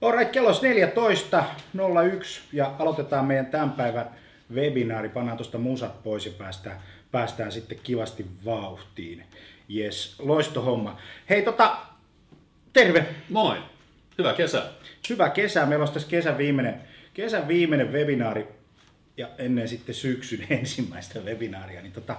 Alright, kello on 14.01 ja aloitetaan meidän tämän päivän webinaari. Pannaan tuosta musat pois ja päästään, päästään sitten kivasti vauhtiin. Yes, loisto homma. Hei tota, terve. Moi. Hyvä kesä. Hyvä kesä. Meillä on tässä kesän viimeinen, kesän viimeinen webinaari ja ennen sitten syksyn ensimmäistä webinaaria. Niin tota,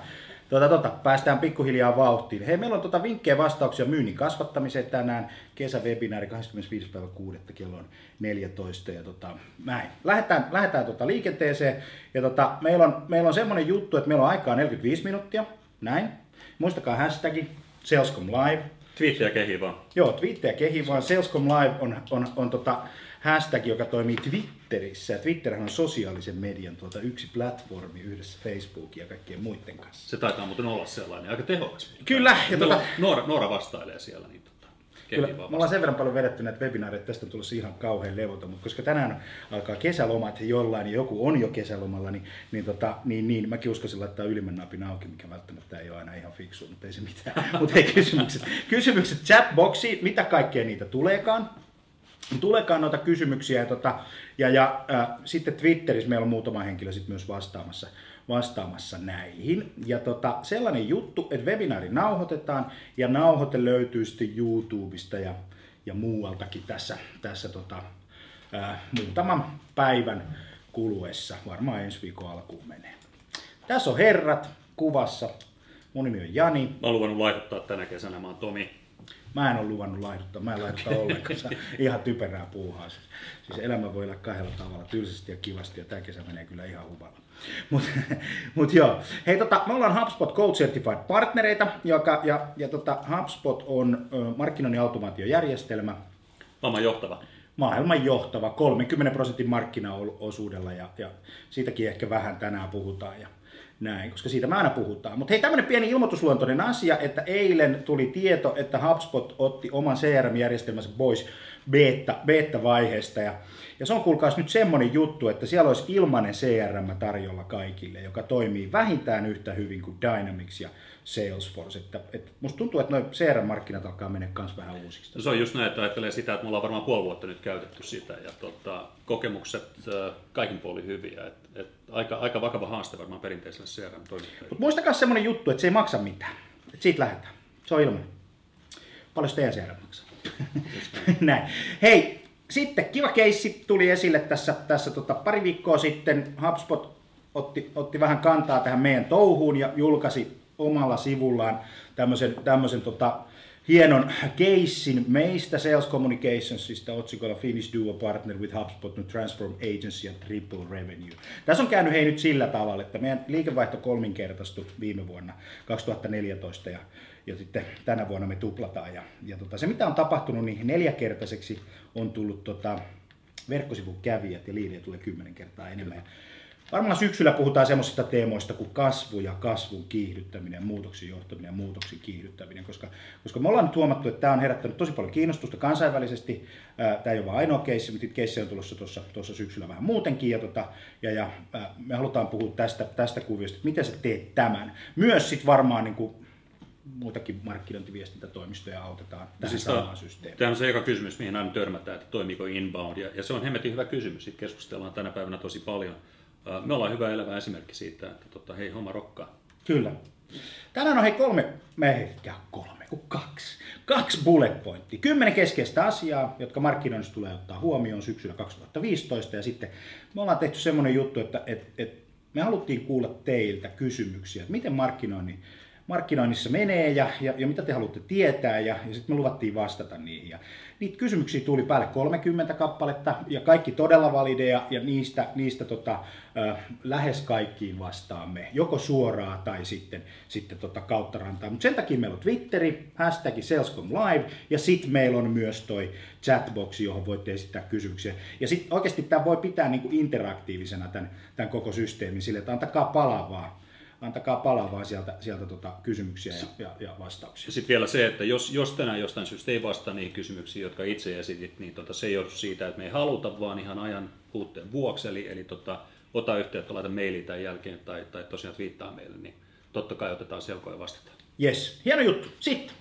Tota, tota, päästään pikkuhiljaa vauhtiin. Hei, meillä on tota vinkkejä vastauksia myynnin kasvattamiseen tänään. Kesäwebinaari 25. päivä 6. kello on 14. Ja tota, näin. Lähdetään, lähdetään tota liikenteeseen. Ja tota, meillä, on, meillä on semmoinen juttu, että meillä on aikaa 45 minuuttia. Näin. Muistakaa hashtagi Salescom Live. Twiittiä kehi vaan. Joo, twiittiä kehi vaan. Salescom Live on, on, on tota, hashtag, joka toimii Twitterissä. Twitterhän on sosiaalisen median tuota yksi platformi yhdessä Facebookin ja kaikkien muiden kanssa. Se taitaa muuten olla sellainen, aika tehokas. Kyllä. Ja tuota... Noora, Noora vastailee siellä. Niin tota, Kyllä, me ollaan sen verran paljon vedetty näitä webinaareja, että tästä on tullut ihan kauhean levota, mutta koska tänään alkaa kesälomat jollain, niin joku on jo kesälomalla, niin, niin, tota, niin, niin mäkin uskoisin laittaa ylimmän napin auki, mikä välttämättä ei ole aina ihan fiksu, mutta ei se mitään. mutta ei kysymykset, kysymykset chatboxiin, mitä kaikkea niitä tuleekaan, tulekaan noita kysymyksiä. Ja, tota, ja, ja äh, sitten Twitterissä meillä on muutama henkilö sit myös vastaamassa, vastaamassa näihin. Ja tota, sellainen juttu, että webinaari nauhoitetaan ja nauhoite löytyy sitten YouTubesta ja, ja muualtakin tässä, tässä tota, äh, muutaman päivän kuluessa. Varmaan ensi viikon alkuun menee. Tässä on herrat kuvassa. Mun nimi on Jani. Mä oon luvannut laihduttaa tänä kesänä. Mä oon Tomi. Mä en ole luvannut laihduttaa, mä en laihduta ollenkaan. Se ihan typerää puuhaa. Siis, siis elämä voi olla kahdella tavalla, tylsästi ja kivasti, ja tämä kesä menee kyllä ihan huvalla. Mutta mut joo. Hei, tota, me ollaan HubSpot Code Certified partnereita, joka, ja, ja tota, HubSpot on ö, markkinoinnin automaatiojärjestelmä. Maailman johtava. Maailman johtava, 30 prosentin markkinaosuudella, ja, ja siitäkin ehkä vähän tänään puhutaan. Ja, näin, koska siitä me aina puhutaan. Mutta hei, tämmöinen pieni ilmoitusluontoinen asia, että eilen tuli tieto, että HubSpot otti oman CRM-järjestelmänsä pois beta, beta-vaiheesta. Ja, ja se on kuulkaas nyt semmoinen juttu, että siellä olisi ilmainen CRM tarjolla kaikille, joka toimii vähintään yhtä hyvin kuin Dynamics ja Salesforce. Että, että musta tuntuu, että noin CRM-markkinat alkaa mennä myös vähän uusiksi. No se on just näin, että ajattelee sitä, että mulla on varmaan puoli vuotta nyt käytetty sitä ja tota, kokemukset äh, kaikin puolin hyviä. Et, et aika, aika vakava haaste varmaan perinteiselle CRM-toimittajille. Mutta muistakaa semmoinen juttu, että se ei maksa mitään. Et siitä lähdetään. Se on ilman. Paljon teidän CRM maksaa? näin. Hei, sitten kiva keissi tuli esille tässä, tässä tota, pari viikkoa sitten. HubSpot otti, otti vähän kantaa tähän meidän touhuun ja julkaisi omalla sivullaan tämmöisen, tämmöisen tota, hienon keissin meistä Sales Communicationsista otsikolla Finish Duo Partner with HubSpot New Transform Agency and Triple Revenue. Tässä on käynyt hei nyt sillä tavalla, että meidän liikevaihto kolminkertaistui viime vuonna 2014 ja, ja sitten tänä vuonna me tuplataan. Ja, ja tota, se mitä on tapahtunut, niin neljäkertaiseksi on tullut tota, verkkosivun kävijät ja liidejä tulee kymmenen kertaa enemmän. Kyllä. Varmaan syksyllä puhutaan semmoisista teemoista kuin kasvu ja kasvun kiihdyttäminen, muutoksen johtaminen ja muutoksen kiihdyttäminen, koska, koska me ollaan nyt huomattu, että tämä on herättänyt tosi paljon kiinnostusta kansainvälisesti. Tämä ei ole vain ainoa keissi, mutta keissi on tulossa tuossa, tuossa syksyllä vähän muutenkin. Ja, tota, ja, ja me halutaan puhua tästä, tästä kuviosta, että miten sä teet tämän. Myös sitten varmaan niin kuin, muutakin markkinointiviestintätoimistoja autetaan tähän siis samaan systeemiin. Tämä on se eka kysymys, mihin aina törmätään, että toimiiko inbound. Ja, ja se on hemmetin hyvä kysymys. Siitä keskustellaan tänä päivänä tosi paljon me ollaan hyvä elävä esimerkki siitä, että tota, hei, homma rokkaa. Kyllä. Tänään on hei kolme, me kolme, kun kaksi. Kaksi bullet pointtia. Kymmenen keskeistä asiaa, jotka markkinoinnissa tulee ottaa huomioon syksyllä 2015. Ja sitten me ollaan tehty semmoinen juttu, että et, et me haluttiin kuulla teiltä kysymyksiä, että miten markkinoinnin markkinoinnissa menee ja, ja, ja mitä te haluatte tietää ja, ja sitten me luvattiin vastata niihin. Ja niitä kysymyksiä tuli päälle 30 kappaletta ja kaikki todella valideja ja niistä, niistä tota, äh, lähes kaikkiin vastaamme, joko suoraan tai sitten, sitten tota kautta rantaa. Mutta sen takia meillä on Twitteri, hashtag Salescom Live ja sitten meillä on myös toi chatbox, johon voitte esittää kysymyksiä. Ja sitten oikeasti tämä voi pitää niinku interaktiivisena tämän, tämän koko systeemin sille, että antakaa palavaa antakaa palaa vaan sieltä, sieltä tota kysymyksiä ja, ja, ja vastauksia. Sitten vielä se, että jos, jos tänään jostain syystä ei vastaa niihin kysymyksiin, jotka itse esitit, niin tota, se ei johdu siitä, että me ei haluta, vaan ihan ajan puutteen vuoksi. Eli, eli tota, ota yhteyttä, laita maili tämän jälkeen tai, tai tosiaan viittaa meille, niin totta kai otetaan selkoa ja vastataan. Yes, hieno juttu. Sitten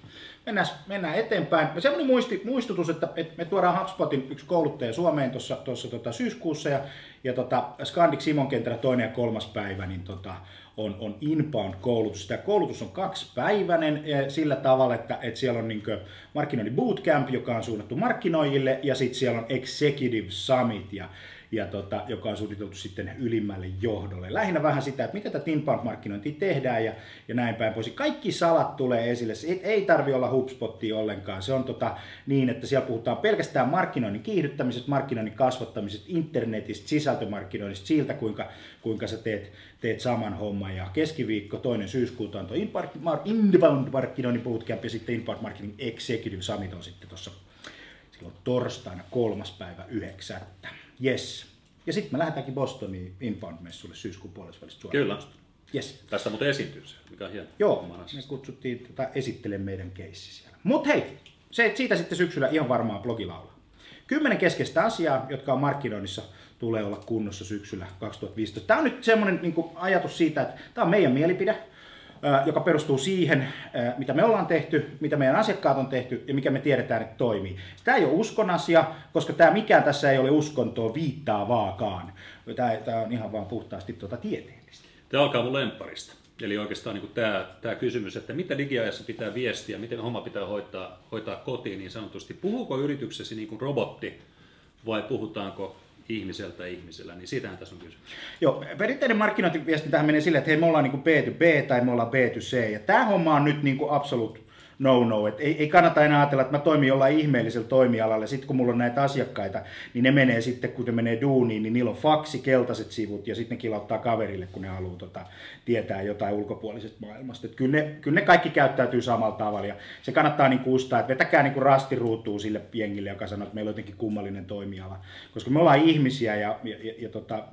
mennään, mennään eteenpäin. Ja semmoinen muisti, muistutus, että, että me tuodaan HubSpotin yksi kouluttaja Suomeen tuossa, tuossa tota syyskuussa ja, ja tota Scandic Simon kentällä toinen ja kolmas päivä, niin tota, on, on inbound-koulutus. Tämä koulutus on kaksipäiväinen eh, sillä tavalla, että, että siellä on niin markkinoinnin bootcamp, joka on suunnattu markkinoijille, ja sitten siellä on executive summit, ja ja tota, joka on suunniteltu sitten ylimmälle johdolle. Lähinnä vähän sitä, että miten tätä inbound-markkinointia tehdään ja, ja näin päin pois. Kaikki salat tulee esille. Ei, ei tarvi olla HubSpotia ollenkaan. Se on tota, niin, että siellä puhutaan pelkästään markkinoinnin kiihdyttämisestä, markkinoinnin kasvattamisesta, internetistä, sisältömarkkinoinnista, siltä kuinka, kuinka sä teet, teet saman homman. Ja keskiviikko, toinen syyskuuta on tuo inbound-markkinoinnin bootcamp ja sitten inbound marketing executive summit on sitten tuossa silloin torstaina kolmas päivä yhdeksättä. Yes. Ja sitten me lähdetäänkin Bostoniin Inbound-messulle syyskuun puolesta välistä suoraan. Kyllä. Yes. Tästä muuten esiintyy se, mikä on hieno. Joo, me kutsuttiin tota, esittelemään meidän keissi siellä. Mutta hei, se, siitä sitten syksyllä ihan varmaan blogilaula. Kymmenen keskeistä asiaa, jotka on markkinoinnissa, tulee olla kunnossa syksyllä 2015. Tämä on nyt semmoinen niin ajatus siitä, että tämä on meidän mielipide joka perustuu siihen, mitä me ollaan tehty, mitä meidän asiakkaat on tehty ja mikä me tiedetään, että toimii. Tämä ei ole uskon asia, koska tämä mikään tässä ei ole uskontoa viittaa vaakaan. Tämä, tämä on ihan vaan puhtaasti tuota tieteellistä. Tämä alkaa mun lemparista. Eli oikeastaan niin tämä, tämä kysymys, että mitä digiajassa pitää viestiä, miten homma pitää hoitaa, hoitaa kotiin niin sanotusti. Puhuuko yrityksesi niin kuin robotti vai puhutaanko ihmiseltä ihmisellä, niin siitähän tässä on kysymys. Joo, perinteinen markkinointiviestintähän menee silleen, että hei, me ollaan niin B2B tai me ollaan B2C, ja tämä homma on nyt niin kuin absolute no-no. Et ei, ei kannata enää ajatella, että mä toimin jollain ihmeellisellä toimialalla. Sitten kun mulla on näitä asiakkaita, niin ne menee sitten, kun ne menee duuniin, niin niillä on faksi, keltaiset sivut ja sitten ne kilauttaa kaverille, kun ne haluaa tota, tietää jotain ulkopuolisesta maailmasta. Et kyllä, ne, kyllä ne kaikki käyttäytyy samalla tavalla ja se kannattaa niin kuustaa, että vetäkää niin rasti ruutuun sille jengille, joka sanoo, että meillä on jotenkin kummallinen toimiala. Koska me ollaan ihmisiä ja, ja, ja, ja tota,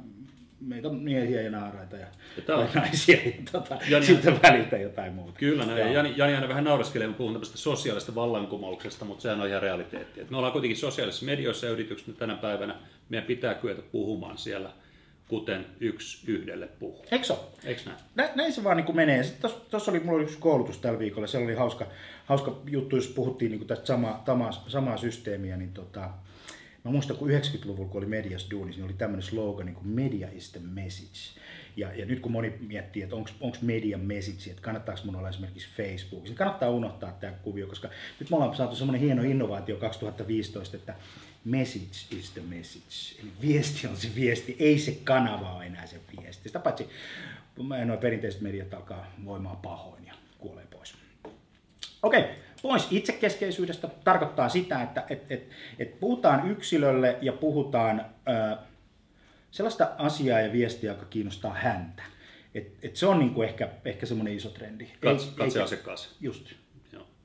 meitä on miehiä ja naaraita ja, ja naisia ja tota, Jani, sitten väliltä jotain muuta. Kyllä näin. Ja. Jani, Jani aina vähän naureskelee, kun puhun tämmöistä sosiaalista vallankumouksesta, mutta sehän on ihan realiteetti. Et me ollaan kuitenkin sosiaalisessa medioissa ja yrityksessä tänä päivänä. Meidän pitää kyetä puhumaan siellä kuten yksi yhdelle puhuu. Eikö se Eikö näin? Nä, näin se vaan niin kuin menee. Tuossa oli, mulla oli yksi koulutus tällä viikolla, se oli hauska, hauska juttu, jos puhuttiin niin kuin tästä samaa, samaa, samaa systeemiä, niin tota, Mä muistan, kun 90-luvulla, kun oli medias duunis, niin oli tämmöinen slogan niin kuin media is the message. Ja, ja nyt kun moni miettii, että onko media message, että kannattaako mun olla esimerkiksi Facebook, niin kannattaa unohtaa tämä kuvio, koska nyt me ollaan saatu semmoinen hieno innovaatio 2015, että message is the message. Eli viesti on se viesti, ei se kanava ole enää se viesti. Sitä paitsi nuo perinteiset mediat alkaa voimaan pahoin ja kuolee pois. Okei, okay pois itsekeskeisyydestä tarkoittaa sitä, että et, et, et puhutaan yksilölle ja puhutaan ö, sellaista asiaa ja viestiä, joka kiinnostaa häntä. Et, et se on niinku ehkä, ehkä semmoinen iso trendi. Katse, katse asiakkaaseen. Just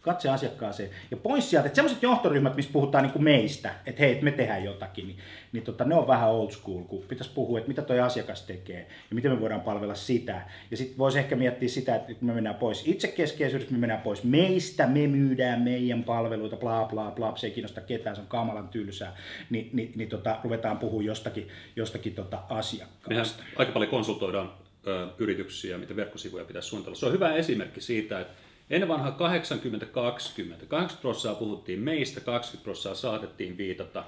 katse asiakkaaseen. Ja pois sieltä, että sellaiset johtoryhmät, missä puhutaan niin kuin meistä, että hei, me tehdään jotakin, niin, niin tota, ne on vähän old school, kun pitäisi puhua, että mitä tuo asiakas tekee ja miten me voidaan palvella sitä. Ja sitten voisi ehkä miettiä sitä, että me mennään pois itsekeskeisyydestä, me mennään pois meistä, me myydään meidän palveluita, bla bla bla, se ei kiinnosta ketään, se on kamalan tylsää, Ni, niin, niin tota, ruvetaan puhua jostakin, jostakin tota asiakkaasta. Mehän aika paljon konsultoidaan ö, yrityksiä, miten verkkosivuja pitäisi suunnitella. Se on hyvä esimerkki siitä, että Ennen vanha 80-20. 80 prosenttia puhuttiin meistä, 20 prosenttia saatettiin viitata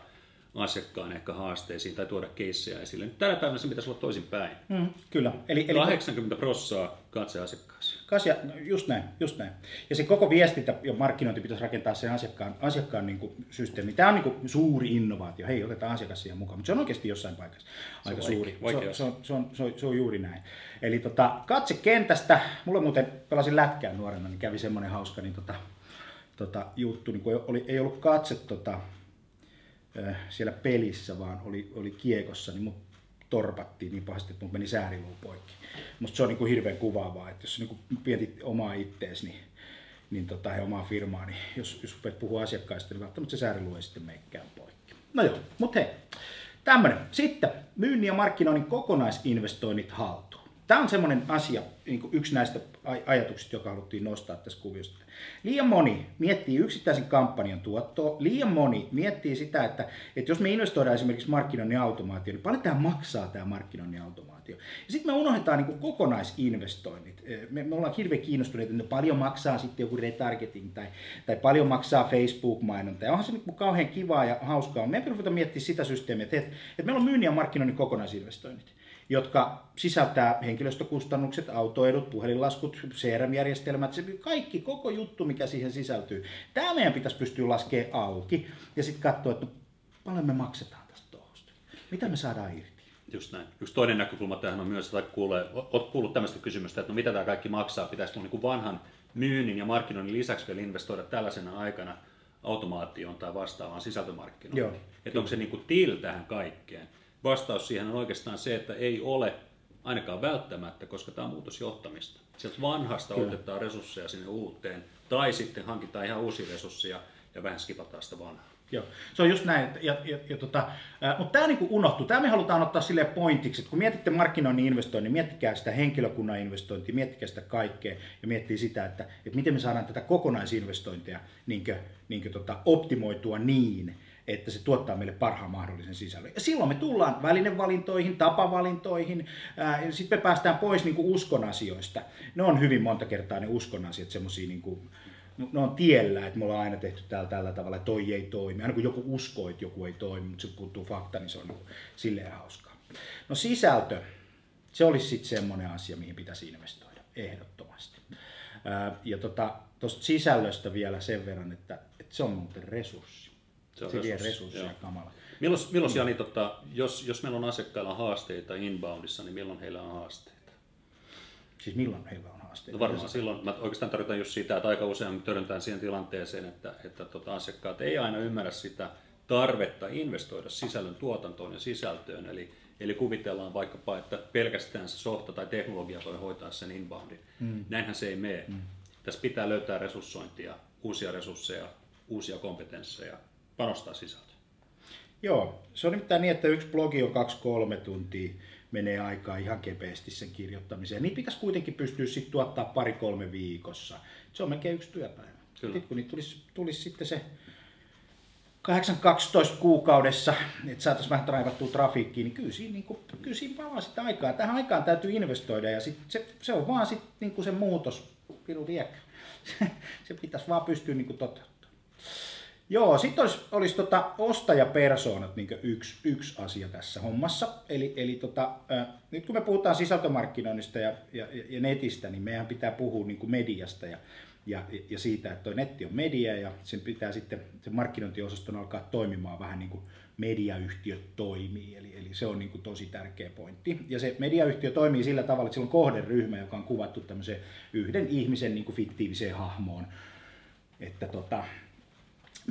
asiakkaan ehkä haasteisiin tai tuoda keissejä esille. Nyt tänä päivänä se pitäisi olla toisinpäin. Mm, kyllä. Eli, eli 80 prosenttia katse asiakkaaseen. Kasia, no just näin, just näin. Ja se koko viestintä ja markkinointi pitäisi rakentaa sen asiakkaan, asiakkaan niin kuin systeemi. Tämä on niin kuin suuri innovaatio. Hei, otetaan asiakas siihen mukaan. Mutta se on oikeasti jossain paikassa aika se suuri. Vaikea. Se, on, se, on, se, on, se on juuri näin. Eli tota, katse kentästä. Mulla muuten pelasin lätkää nuorena, niin kävi semmoinen hauska niin tota, tota, juttu. Niin oli, ei ollut katse tota, siellä pelissä, vaan oli, oli kiekossa, niin mut torpattiin niin pahasti, että mut meni sääriluu poikki. Musta se on niin kuin hirveän kuvaavaa, että jos niin mietit omaa ittees, niin, niin tota, ja omaa firmaa, niin jos, jos rupeat puhua asiakkaista, niin välttämättä se sääriluu ei sitten meikään poikki. No joo, mutta hei, tämmönen. Sitten myynnin ja markkinoinnin kokonaisinvestoinnit haltuun. Tämä on semmoinen asia, niin yksi näistä ajatuksista, joka haluttiin nostaa tässä kuviosta. Liian moni miettii yksittäisen kampanjan tuottoa, liian moni miettii sitä, että, että jos me investoidaan esimerkiksi markkinoinnin automaatioon, niin paljon tämä maksaa tämä markkinoinnin automaatio. Ja sitten me unohdetaan niin kokonaisinvestoinnit. Me, me ollaan hirveän kiinnostuneita, että paljon maksaa sitten joku retargeting tai, tai paljon maksaa Facebook-mainonta. Ja onhan se niin kauhean kivaa ja hauskaa. Meidän pitää miettiä sitä systeemiä, että, että meillä on myynnin ja markkinoinnin kokonaisinvestoinnit jotka sisältää henkilöstökustannukset, autoedut, puhelinlaskut, CRM-järjestelmät, se kaikki, koko juttu, mikä siihen sisältyy. Tämä meidän pitäisi pystyä laskemaan auki ja sitten katsoa, että no, paljon me maksetaan tästä touhusta. Mitä me saadaan irti? Just näin. Yksi toinen näkökulma tähän on myös, että kuulee, olet kuullut tämmöistä kysymystä, että no mitä tämä kaikki maksaa, pitäisi niin kuin vanhan myynnin ja markkinoinnin lisäksi vielä investoida tällaisena aikana automaatioon tai vastaavaan sisältömarkkinointiin. Että onko se niin kuin til tähän kaikkeen? Vastaus siihen on oikeastaan se, että ei ole ainakaan välttämättä, koska tämä on muutosjohtamista. Sieltä vanhasta Kyllä. otetaan resursseja sinne uuteen, tai sitten hankitaan ihan uusia resursseja ja vähän skipataan sitä vanhaa. Joo, se on just näin. Ja, ja, ja tota, äh, mutta tämä niinku unohtuu. Tämä me halutaan ottaa sille pointiksi, että kun mietitte markkinoinnin investoinnin, miettikää sitä henkilökunnan investointia, miettikää sitä kaikkea ja miettii sitä, että, että miten me saadaan tätä kokonaisinvestointia niinkö, niinkö tota, optimoitua niin, että se tuottaa meille parhaan mahdollisen sisällön. Ja silloin me tullaan välinevalintoihin, tapavalintoihin, sitten me päästään pois niin uskon asioista. Ne on hyvin monta kertaa ne uskon asiat semmoisia niin kuin, ne on tiellä, että me ollaan aina tehty täällä tällä tavalla, että toi ei toimi. Aina kun joku uskoo, että joku ei toimi, mutta se puuttuu fakta, niin se on niin silleen hauskaa. No sisältö, se olisi sitten semmoinen asia, mihin pitäisi investoida, ehdottomasti. Ja tuosta tota, sisällöstä vielä sen verran, että, että se on muuten resurssi. Vie resursseja kamala. Milloin, milloin Jani, tota, jos, jos meillä on asiakkailla haasteita inboundissa, niin milloin heillä on haasteita? Siis milloin heillä on haasteita? No varmaan silloin, mä oikeastaan tarkoitan just sitä, että aika usein törmätään siihen tilanteeseen, että, että tota, asiakkaat ei aina ymmärrä sitä tarvetta investoida sisällön tuotantoon ja sisältöön. Eli, eli kuvitellaan vaikkapa, että pelkästään se softa tai teknologia voi hoitaa sen inboundin. Mm. Näinhän se ei mene. Mm. Tässä pitää löytää resurssointia, uusia resursseja, uusia kompetensseja, panostaa sisältöön. Joo, se on nimittäin niin, että yksi blogi on kaksi-kolme tuntia menee aikaa ihan kepeästi sen kirjoittamiseen. Niin pitäisi kuitenkin pystyä sitten tuottaa pari-kolme viikossa. Se on melkein yksi työpäivä. Kyllä. Sitten kun niitä tulisi, tulisi sitten se 8-12 kuukaudessa, että saataisiin vähän raivattua trafiikkiin, niin kyllä siinä, niin kuin, kyllä siinä vaan sitä aikaa. Tähän aikaan täytyy investoida ja sit se, se on vaan sit, niin kuin se muutos, piru se pitäisi vaan pystyä niin kuin toteuttamaan. Joo, sitten olisi, olisi tota ostajapersoonat niin yksi, yksi asia tässä hommassa. Eli, eli tota, äh, nyt kun me puhutaan sisältömarkkinoinnista ja, ja, ja netistä, niin meidän pitää puhua niin mediasta ja, ja, ja siitä, että tuo netti on media ja sen pitää sitten se markkinointiosaston alkaa toimimaan vähän niin kuin mediayhtiö toimii. Eli, eli se on niin kuin tosi tärkeä pointti. Ja se mediayhtiö toimii sillä tavalla, että sillä on kohderyhmä, joka on kuvattu tämmöiseen yhden ihmisen niin kuin fiktiiviseen hahmoon. Että tota,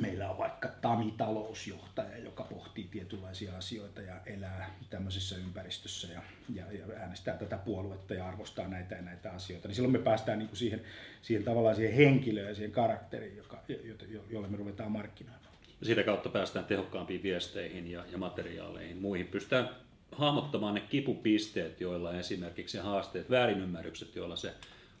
meillä on vaikka Tami talousjohtaja, joka pohtii tietynlaisia asioita ja elää tämmöisessä ympäristössä ja, ja, ja äänestää tätä puoluetta ja arvostaa näitä ja näitä asioita. Niin silloin me päästään niin kuin siihen, siihen tavallaan siihen henkilöön ja siihen karakteriin, joka, jo, jolle me ruvetaan markkinoimaan. Sitä kautta päästään tehokkaampiin viesteihin ja, ja materiaaleihin, muihin. Pystytään hahmottamaan ne kipupisteet, joilla esimerkiksi haasteet, väärinymmärrykset, joilla se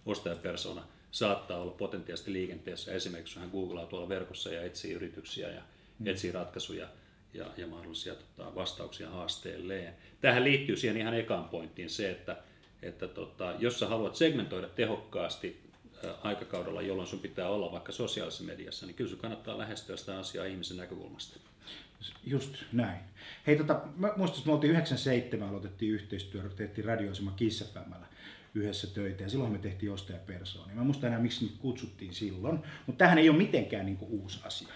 ostajapersona – saattaa olla potentiaalisesti liikenteessä. Esimerkiksi jos hän googlaa tuolla verkossa ja etsii yrityksiä ja mm. etsii ratkaisuja ja, ja mahdollisia tota, vastauksia haasteelleen. Tähän liittyy siihen ihan ekaan pointtiin se, että, että tota, jos sä haluat segmentoida tehokkaasti ä, aikakaudella, jolloin sun pitää olla vaikka sosiaalisessa mediassa, niin kyllä sun kannattaa lähestyä sitä asiaa ihmisen näkökulmasta. Just näin. Hei, tota, mä muistan, että me oltiin 97, aloitettiin yhteistyö, tehtiin radioasema Kiss FMllä yhdessä töitä ja silloin me tehtiin ostajapersoonia. Mä muistan enää, miksi niitä kutsuttiin silloin, mutta tähän ei ole mitenkään niin kuin uusi asia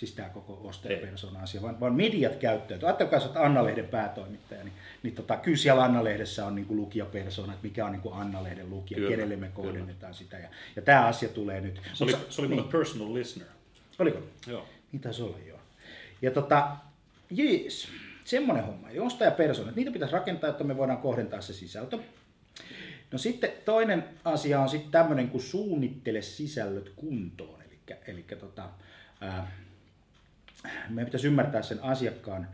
siis tämä koko ostajapersona-asia, vaan, vaan mediat käyttäytyy. Ajattelkaa, että Anna-lehden päätoimittaja, niin, niin tota, kyllä siellä Anna-lehdessä on niin kuin lukijapersona, että mikä on niin kuin Anna-lehden lukija, kyllä, kenelle me kohdennetaan kyllä. sitä. Ja, ja tämä asia tulee nyt. Se oli, se oli niin. personal listener. Oliko? Joo. Niin taisi olla, joo. Ja tota, jees, semmoinen homma. Ostajapersonat, niitä pitäisi rakentaa, että me voidaan kohdentaa se sisältö. No sitten toinen asia on sitten tämmöinen kuin suunnittele sisällöt kuntoon. Eli, eli tota, ää, meidän pitäisi ymmärtää sen asiakkaan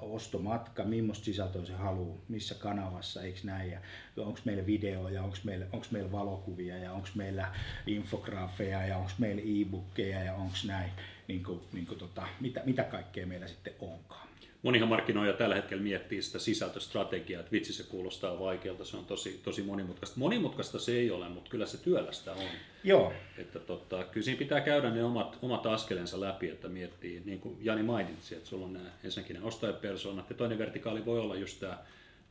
ostomatka, millaista sisältöä se haluaa, missä kanavassa, eikö näin, ja onko meillä videoja, onko meillä, onko meillä valokuvia, ja onko meillä infograafeja, ja onko meillä e-bookkeja, ja onko näin, niin kuin, niin kuin tota, mitä, mitä kaikkea meillä sitten onkaan. Monihan markkinoija tällä hetkellä miettii sitä sisältöstrategiaa, että vitsi se kuulostaa vaikealta, se on tosi, tosi monimutkaista. Monimutkaista se ei ole, mutta kyllä se työlästä on. Joo. Että tota, kyllä siinä pitää käydä ne omat, omat askelensa läpi, että miettii, niin kuin Jani mainitsi, että sulla on nämä ensinnäkin ne ostajapersonat, ja toinen vertikaali voi olla just tämä,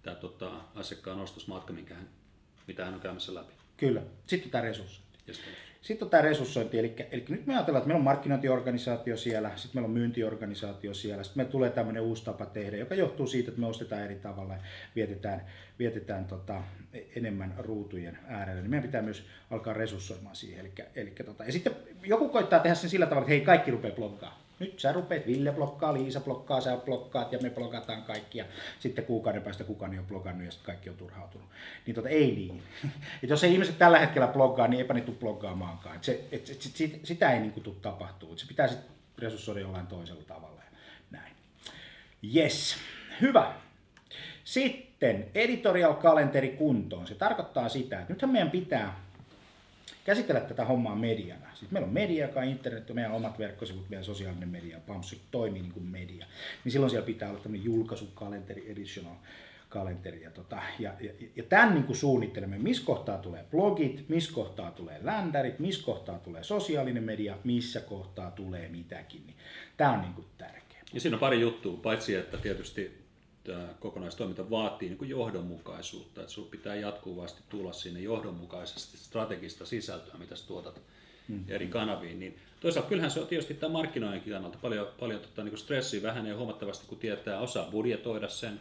tämä tota, asiakkaan ostosmatka, minkä hän, mitä hän on käymässä läpi. Kyllä. Sitten tämä resurssi. Yes, sitten on tämä resurssointi, eli, eli nyt me ajatellaan, että meillä on markkinointiorganisaatio siellä, sitten meillä on myyntiorganisaatio siellä, sitten me tulee tämmöinen uusi tapa tehdä, joka johtuu siitä, että me ostetaan eri tavalla ja vietetään, vietetään tota, enemmän ruutujen äärellä, niin meidän pitää myös alkaa resurssoimaan siihen. Eli, eli, tota, ja sitten joku koittaa tehdä sen sillä tavalla, että hei, kaikki rupeaa blokkaamaan nyt sä rupeat, Ville blokkaa, Liisa blokkaa, sä blokkaat ja me blokataan kaikki ja sitten kuukauden päästä kukaan ei ole blokannut ja sitten kaikki on turhautunut. Niin tota, ei niin. Et jos ei ihmiset tällä hetkellä blokkaa, niin eipä niitä tule blokkaamaan Et se, et, et, et, sitä ei niin tule tapahtuu. Se pitää sitten resurssoida jollain toisella tavalla näin. Yes, hyvä. Sitten editorial kalenteri kuntoon. Se tarkoittaa sitä, että nythän meidän pitää käsitellä tätä hommaa mediana. Siis meillä on media, joka on internet, meidän omat verkkosivut, meidän sosiaalinen media, Pamsu toimii niin kuin media. Niin silloin siellä pitää olla tämmöinen julkaisukalenteri, editional kalenteri. Ja, tota, ja, ja, ja tämän niin kuin suunnittelemme, missä kohtaa tulee blogit, missä kohtaa tulee ländärit, missä kohtaa tulee sosiaalinen media, missä kohtaa tulee mitäkin. Niin tämä on niin kuin tärkeää. Ja siinä on pari juttua, paitsi että tietysti tämä kokonaistoiminta vaatii niin kuin johdonmukaisuutta, että sinulla pitää jatkuvasti tulla sinne johdonmukaisesti strategista sisältöä, mitä sä tuotat mm. eri kanaviin. Niin toisaalta kyllähän se on tietysti tämä markkinoinnin kannalta paljon, paljon tota, niin stressiä vähenee huomattavasti, kun tietää osaa budjetoida sen,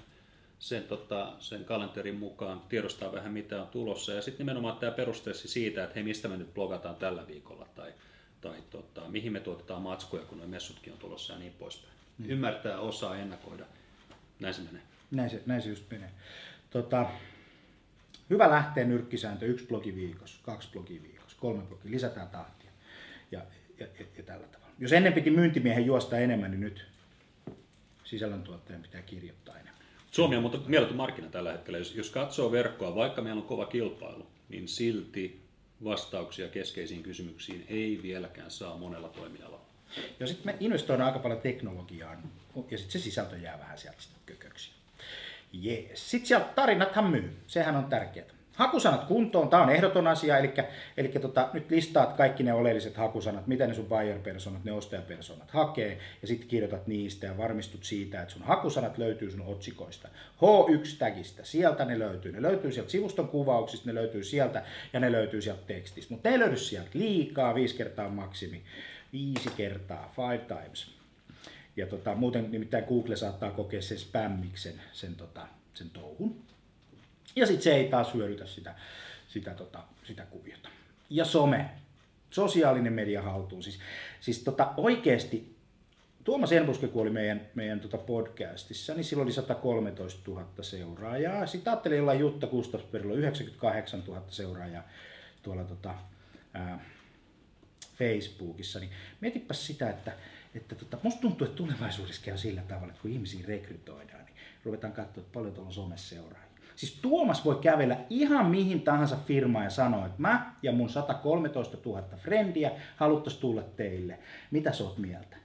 sen, tota, sen kalenterin mukaan, tiedostaa vähän mitä on tulossa. Ja sitten nimenomaan tämä perustressi siitä, että hei, mistä me nyt blogataan tällä viikolla tai, tai tota, mihin me tuotetaan matskuja, kun nuo messutkin on tulossa ja niin poispäin. Mm. Ymmärtää, osaa ennakoida näin se menee. Näin se, näin se just menee. Tota, hyvä lähteä nyrkkisääntö, yksi blogi viikossa, kaksi blogi viikossa, kolme blogi, lisätään tahtia ja, ja, ja, ja tällä tavalla. Jos ennen piti myyntimiehen juosta enemmän, niin nyt sisällöntuottajan pitää kirjoittaa enemmän. Suomi on mutta mieletön markkina tällä hetkellä. Jos, jos katsoo verkkoa, vaikka meillä on kova kilpailu, niin silti vastauksia keskeisiin kysymyksiin ei vieläkään saa monella toimialalla. Ja sitten me investoidaan aika paljon teknologiaan ja sitten se sisältö jää vähän sieltä kököksi. Jees. Sitten sieltä tarinathan myy. Sehän on tärkeää. Hakusanat kuntoon, tämä on ehdoton asia, eli, eli tota, nyt listaat kaikki ne oleelliset hakusanat, mitä ne sun buyer-personat, ne ostajapersonat hakee, ja sitten kirjoitat niistä ja varmistut siitä, että sun hakusanat löytyy sun otsikoista. H1-tagista, sieltä ne löytyy. Ne löytyy sieltä sivuston kuvauksista, ne löytyy sieltä ja ne löytyy sieltä tekstistä, mutta ne ei löydy sieltä liikaa, viisi kertaa maksimi viisi kertaa, five times. Ja tota, muuten nimittäin Google saattaa kokea sen spämmiksen, sen, tota, sen touhun. Ja sitten se ei taas hyödytä sitä, sitä, tota, sitä kuviota. Ja some, sosiaalinen media haltuun. Siis, siis tota, oikeasti Tuomas Enbuske, kun oli meidän, meidän tota podcastissa, niin silloin oli 113 000 seuraajaa. Sitten ajattelin jollain Jutta Gustafsbergilla 98 000 seuraajaa tuolla tota, ää, Facebookissa, niin mietipä sitä, että, että tota, musta tuntuu, että tulevaisuudessa käy sillä tavalla, että kun ihmisiä rekrytoidaan, niin ruvetaan katsoa, että paljon tuolla on somessa. Siis Tuomas voi kävellä ihan mihin tahansa firmaan ja sanoa, että mä ja mun 113 000 frendiä haluttaisiin tulla teille. Mitä sä oot mieltä?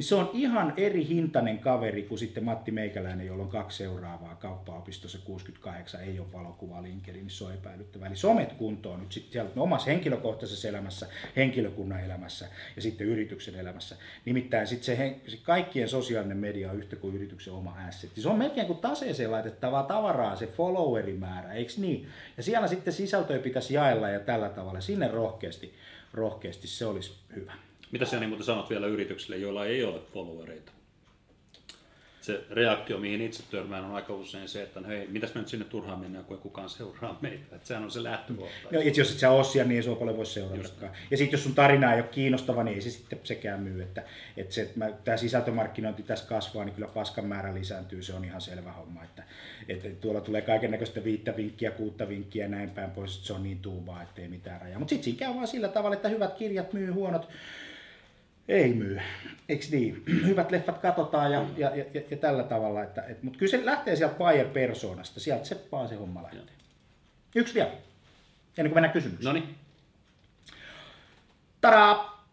Niin se on ihan eri hintainen kaveri kuin sitten Matti Meikäläinen, jolla on kaksi seuraavaa kauppaopistossa 68, ei ole valokuvaa linkeli, niin se on epäilyttävää. Eli somet kuntoon nyt sitten siellä omassa henkilökohtaisessa elämässä, henkilökunnan elämässä ja sitten yrityksen elämässä. Nimittäin sitten se, se kaikkien sosiaalinen media on yhtä kuin yrityksen oma asset. Se on melkein kuin taseeseen laitettavaa tavaraa, se followerimäärä, eikö niin? Ja siellä sitten sisältöä pitäisi jaella ja tällä tavalla, sinne rohkeasti, rohkeasti se olisi hyvä. Mitä sä niin muuten sanot vielä yrityksille, joilla ei ole followereita? Se reaktio, mihin itse törmään, on aika usein se, että no hei, mitäs me nyt sinne turhaan mennään, kun ei kukaan seuraa meitä. Että sehän on se lähtökohta. No, itse jos et sä ole siellä, niin ei sua paljon voi seuratakaan. Ja sitten jos sun tarina ei ole kiinnostava, niin ei se sitten sekään myy. Että, että se, että tämä sisältömarkkinointi tässä kasvaa, niin kyllä paskan määrä lisääntyy, se on ihan selvä homma. Että, että tuolla tulee kaiken näköistä viittä vinkkiä, kuutta vinkkiä ja näin päin pois, että se on niin tuubaa, ettei mitään rajaa. Mutta sitten siinä käy vaan sillä tavalla, että hyvät kirjat myy huonot ei myy. Eikö niin? Hyvät leffat katsotaan ja, ja, ja, ja, ja tällä tavalla. Että, et, mutta kyllä se lähtee sieltä Bayer persoonasta. Sieltä se vaan se homma lähtee. Yksi vielä. Ennen kuin mennään kysymykseen. No niin. Tadaa!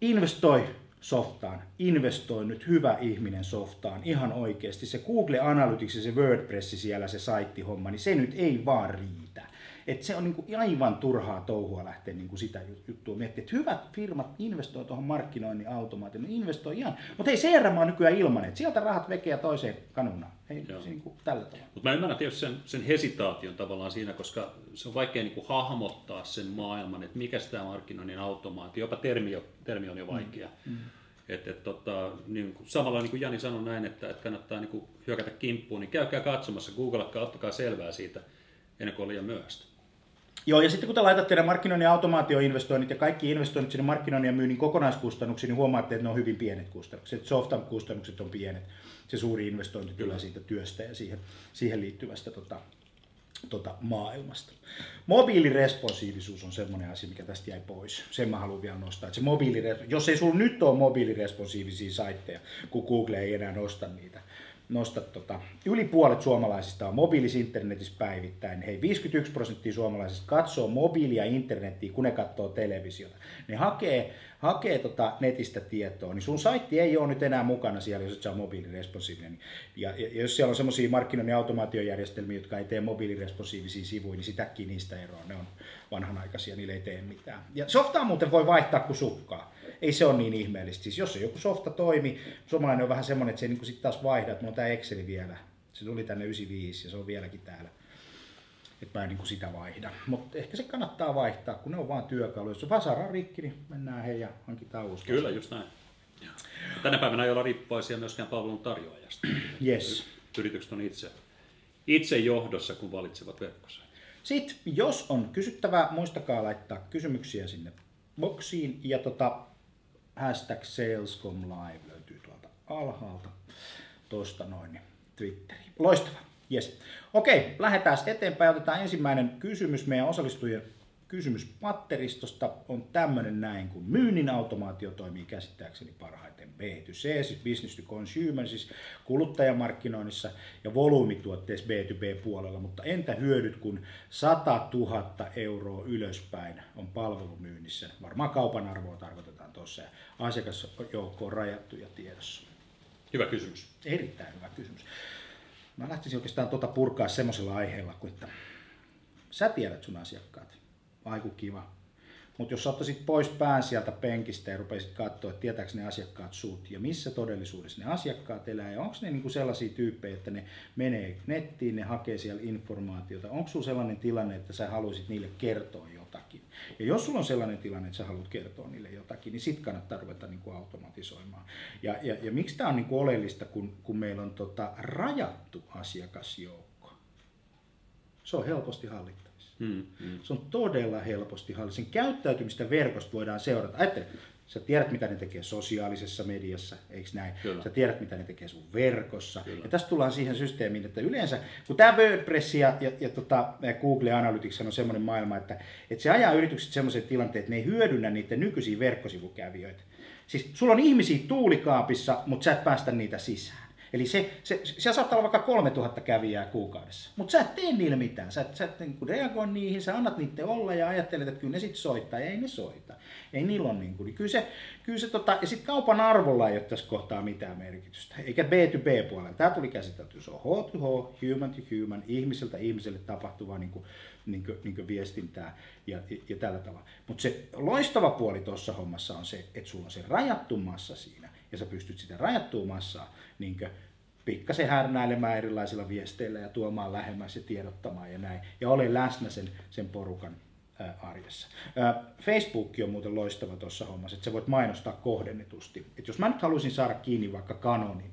Investoi softaan. Investoi nyt hyvä ihminen softaan. Ihan oikeasti. Se Google Analytics ja se WordPress siellä, se saittihomma, niin se nyt ei vaan riitä. Et se on niinku aivan turhaa touhua lähteä niinku sitä juttua miettimään. Että hyvät firmat investoi tuohon markkinoinnin automaatioon, investoi ihan. Mutta ei CRM on nykyään ilman, että sieltä rahat vekeä toiseen kanunaan. Ei, se niinku tällä tavalla. Mutta mä ymmärrän tietysti sen, sen hesitaation tavallaan siinä, koska se on vaikea niinku hahmottaa sen maailman, että mikä tämä markkinoinnin automaatio, jopa termi, termi on jo vaikea. Mm. Mm. Et, et, tota, niin, samalla niin kuin Jani sanoi näin, että, että kannattaa niin kuin hyökätä kimppuun, niin käykää katsomassa, googlatkaa, ottakaa selvää siitä ennen kuin on liian myöhäistä. Joo, ja sitten kun te laitatte teidän markkinoinnin automaatioinvestoinnit ja kaikki investoinnit sinne markkinoinnin ja myynnin kokonaiskustannuksiin, niin huomaatte, että ne on hyvin pienet kustannukset. Softan kustannukset on pienet. Se suuri investointi tulee siitä työstä ja siihen, siihen liittyvästä tota, tota, maailmasta. Mobiiliresponsiivisuus on semmoinen asia, mikä tästä jäi pois. Sen mä haluan vielä nostaa. Että se mobiilire- Jos ei sulla nyt ole mobiiliresponsiivisia saitteja, kun Google ei enää nosta niitä, nosta tota, yli puolet suomalaisista on mobiilis internetissä päivittäin. Hei, 51 prosenttia suomalaisista katsoo mobiilia internetiä, kun ne katsoo televisiota. Ne hakee, hakee tota netistä tietoa, niin sun saitti ei ole nyt enää mukana siellä, jos et saa mobiiliresponsiivinen. Ja, ja, ja jos siellä on semmoisia markkinoinnin automaatiojärjestelmiä, jotka ei tee mobiiliresponsiivisia sivuja, niin sitäkin niistä eroa. Ne on vanhanaikaisia, niille ei tee mitään. Ja softaa muuten voi vaihtaa kuin sukkaa ei se ole niin ihmeellistä. Siis jos joku softa toimi, suomalainen on vähän semmoinen, että se ei niin sitten taas vaihda, että mulla on tämä Exceli vielä. Se tuli tänne 95 ja se on vieläkin täällä. Että mä en niin sitä vaihda. Mutta ehkä se kannattaa vaihtaa, kun ne on vaan työkaluja. Jos vasara on rikki, niin mennään hei ja hankitaan uusi. Kyllä, just näin. Tänä päivänä ei olla riippuvaisia myöskään palvelun tarjoajasta. Yes. Yritykset on itse, itse johdossa, kun valitsevat verkkossa. Sitten, jos on kysyttävää, muistakaa laittaa kysymyksiä sinne boksiin. Ja tota, hashtag Salescom Live löytyy tuolta alhaalta tuosta noin niin Twitteriin. Loistava. Yes. Okei, lähdetään eteenpäin. Otetaan ensimmäinen kysymys meidän osallistujien kysymyspatteristosta on tämmöinen näin, kun myynnin automaatio toimii käsittääkseni parhaiten B2C, siis business to consumer, siis kuluttajamarkkinoinnissa ja volyymituotteissa B2B-puolella, mutta entä hyödyt, kun 100 000 euroa ylöspäin on palvelumyynnissä? Varmaan kaupan arvoa tarkoitetaan tuossa ja asiakasjoukko on rajattu ja tiedossa. Hyvä kysymys. Erittäin hyvä kysymys. Mä lähtisin oikeastaan tuota purkaa semmoisella aiheella, kun että sä tiedät sun asiakkaat aiku kiva. Mutta jos ottaisit pois pään sieltä penkistä ja rupeisit katsoa, että tietääkö ne asiakkaat sut ja missä todellisuudessa ne asiakkaat elää ja onko ne niinku sellaisia tyyppejä, että ne menee nettiin, ne hakee siellä informaatiota. Onko sulla sellainen tilanne, että sä haluaisit niille kertoa jotakin? Ja jos sulla on sellainen tilanne, että sä haluat kertoa niille jotakin, niin sit kannattaa ruveta niinku automatisoimaan. Ja, ja, ja miksi tämä on niinku oleellista, kun, kun meillä on tota rajattu asiakasjoukko? Se on helposti hallittava. Mm, mm. Se on todella helposti hallinnassa. Sen käyttäytymistä verkosta voidaan seurata. Ajattele, sä tiedät mitä ne tekee sosiaalisessa mediassa, eikö näin? Kyllä. Sä tiedät mitä ne tekee sun verkossa. Kyllä. Ja tästä tullaan siihen systeemiin, että yleensä, kun tämä WordPress ja, ja, ja tota, Google Analytics on semmoinen maailma, että, että se ajaa yritykset semmoiseen tilanteeseen, että ne ei hyödynnä niiden nykyisiä verkkosivukävijöitä. Siis sulla on ihmisiä tuulikaapissa, mutta sä et päästä niitä sisään. Eli se, se, siellä saattaa olla vaikka 3000 kävijää kuukaudessa, mutta sä et tee niille mitään. Sä et, sä et niin reagoi niihin, sä annat niiden olla ja ajattelet, että kyllä ne sitten soittaa. Ja ei ne soita. Ei niillä ole niin kuin, kyllä se, kyllä se tota, ja sitten kaupan arvolla ei ole tässä kohtaa mitään merkitystä. Eikä B2B-puolella. Tämä tuli käsitelty. Se on H to H, human to human, ihmiseltä ihmiselle tapahtuvaa niin kuin, niin kuin, niin kuin viestintää ja, ja, ja tällä tavalla. Mutta se loistava puoli tuossa hommassa on se, että sulla on se rajattu massa siinä ja sä pystyt sitä rajattua massaa niin pikkasen härnäilemään erilaisilla viesteillä ja tuomaan lähemmäs ja tiedottamaan ja näin. Ja olen läsnä sen, sen porukan ää, arjessa. Ää, Facebook on muuten loistava tuossa hommassa, että sä voit mainostaa kohdennetusti. Et jos mä nyt haluaisin saada kiinni vaikka Canonin, niin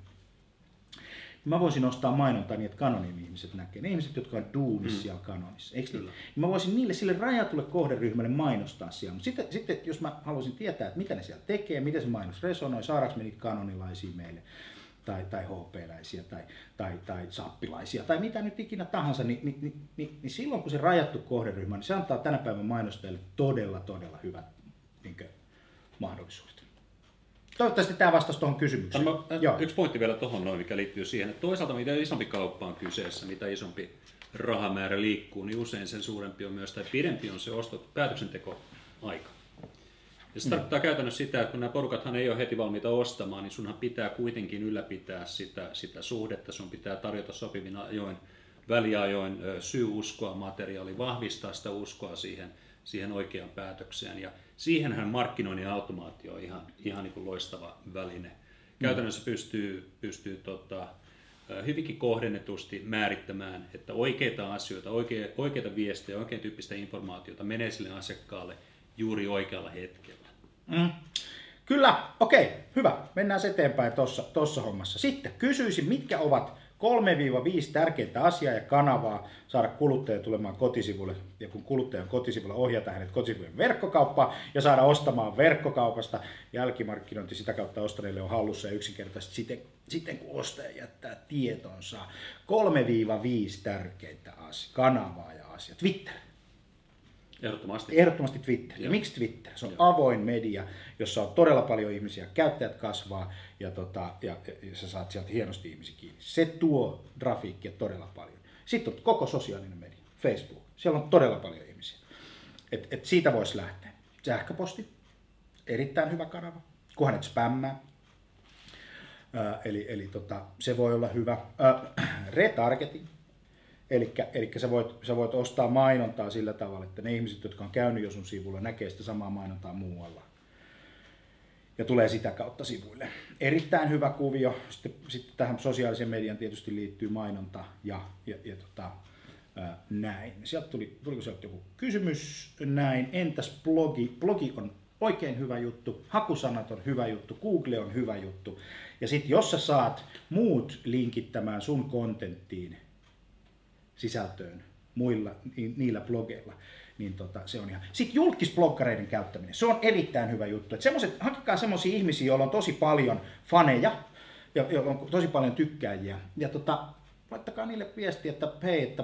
mä voisin ostaa mainontaa niin, että Canonin ihmiset näkee. Ne ihmiset, jotka on duunissa mm. siellä Canonissa. Eikö niin? niin? Mä voisin niille sille rajatulle kohderyhmälle mainostaa siellä. Mutta sitten, sitten, jos mä haluaisin tietää, että mitä ne siellä tekee, miten se mainos resonoi, saadaanko me niitä kanonilaisia meille, tai, tai HP-läisiä tai, tai, tai sappilaisia tai mitä nyt ikinä tahansa, niin, niin, niin, niin, niin silloin kun se rajattu kohderyhmä, niin se antaa tänä päivän mainostajille todella, todella hyvät niin kuin, mahdollisuudet. Toivottavasti tämä vastasi tuohon kysymykseen. Mä, Joo. Yksi pointti vielä tuohon noin, mikä liittyy siihen, että toisaalta mitä isompi kauppa on kyseessä, mitä isompi rahamäärä liikkuu, niin usein sen suurempi on myös, tai pidempi on se osto, päätöksenteko-aika. Ja se mm. tarkoittaa käytännössä sitä, että kun nämä porukathan ei ole heti valmiita ostamaan, niin sunhan pitää kuitenkin ylläpitää sitä, sitä suhdetta, sun pitää tarjota sopivin ajoin, väliajoin syy-uskoa materiaali, vahvistaa sitä uskoa siihen, siihen oikeaan päätökseen. Ja siihenhän markkinoinnin automaatio on ihan, ihan niin kuin loistava väline. Käytännössä pystyy, pystyy tota, hyvinkin kohdennetusti määrittämään, että oikeita asioita, oikeita viestejä, oikein tyyppistä informaatiota menee sille asiakkaalle juuri oikealla hetkellä. Mm. Kyllä, okei, hyvä. Mennään eteenpäin tuossa hommassa. Sitten kysyisin, mitkä ovat 3-5 tärkeintä asiaa ja kanavaa saada kuluttaja tulemaan kotisivulle. Ja kun kuluttajan kotisivulla ohjata hänet kotisivujen verkkokauppaan ja saada ostamaan verkkokaupasta, jälkimarkkinointi sitä kautta ostaneille on hallussa ja yksinkertaisesti siten, siten kun ostaja jättää tietonsa. 3-5 tärkeintä asiaa, kanavaa ja asiaa. Twitter. Ehdottomasti. Ehdottomasti Twitter. Joo. Ja miksi Twitter? Se on Joo. avoin media, jossa on todella paljon ihmisiä, käyttäjät kasvaa ja, tota, ja, ja sä saat sieltä hienosti ihmisiä kiinni. Se tuo trafiikkia todella paljon. Sitten on koko sosiaalinen media, Facebook. Siellä on todella paljon ihmisiä. Et, et siitä voisi lähteä. Sähköposti, erittäin hyvä kanava, kunhan et spämmää. Ää, eli eli tota, se voi olla hyvä. Ää, retargeting, Eli sä voit, sä voit ostaa mainontaa sillä tavalla, että ne ihmiset, jotka on käynyt jo sun sivulla, näkee sitä samaa mainontaa muualla. Ja tulee sitä kautta sivuille. Erittäin hyvä kuvio. Sitten, sitten tähän sosiaalisen median tietysti liittyy mainonta ja, ja, ja tota, ää, näin. Sieltä tuli, tuliko sieltä joku kysymys? Näin. Entäs blogi? Blogi on oikein hyvä juttu, hakusanat on hyvä juttu, Google on hyvä juttu. Ja sitten jos sä saat muut linkittämään sun kontenttiin, sisältöön muilla, niillä blogeilla. Niin tota, se on ihan. Sitten julkisbloggareiden käyttäminen, se on erittäin hyvä juttu. Et semmoset, hankkikaa semmoisia ihmisiä, joilla on tosi paljon faneja, ja joilla on tosi paljon tykkääjiä. Ja tota, laittakaa niille viestiä, että hei, että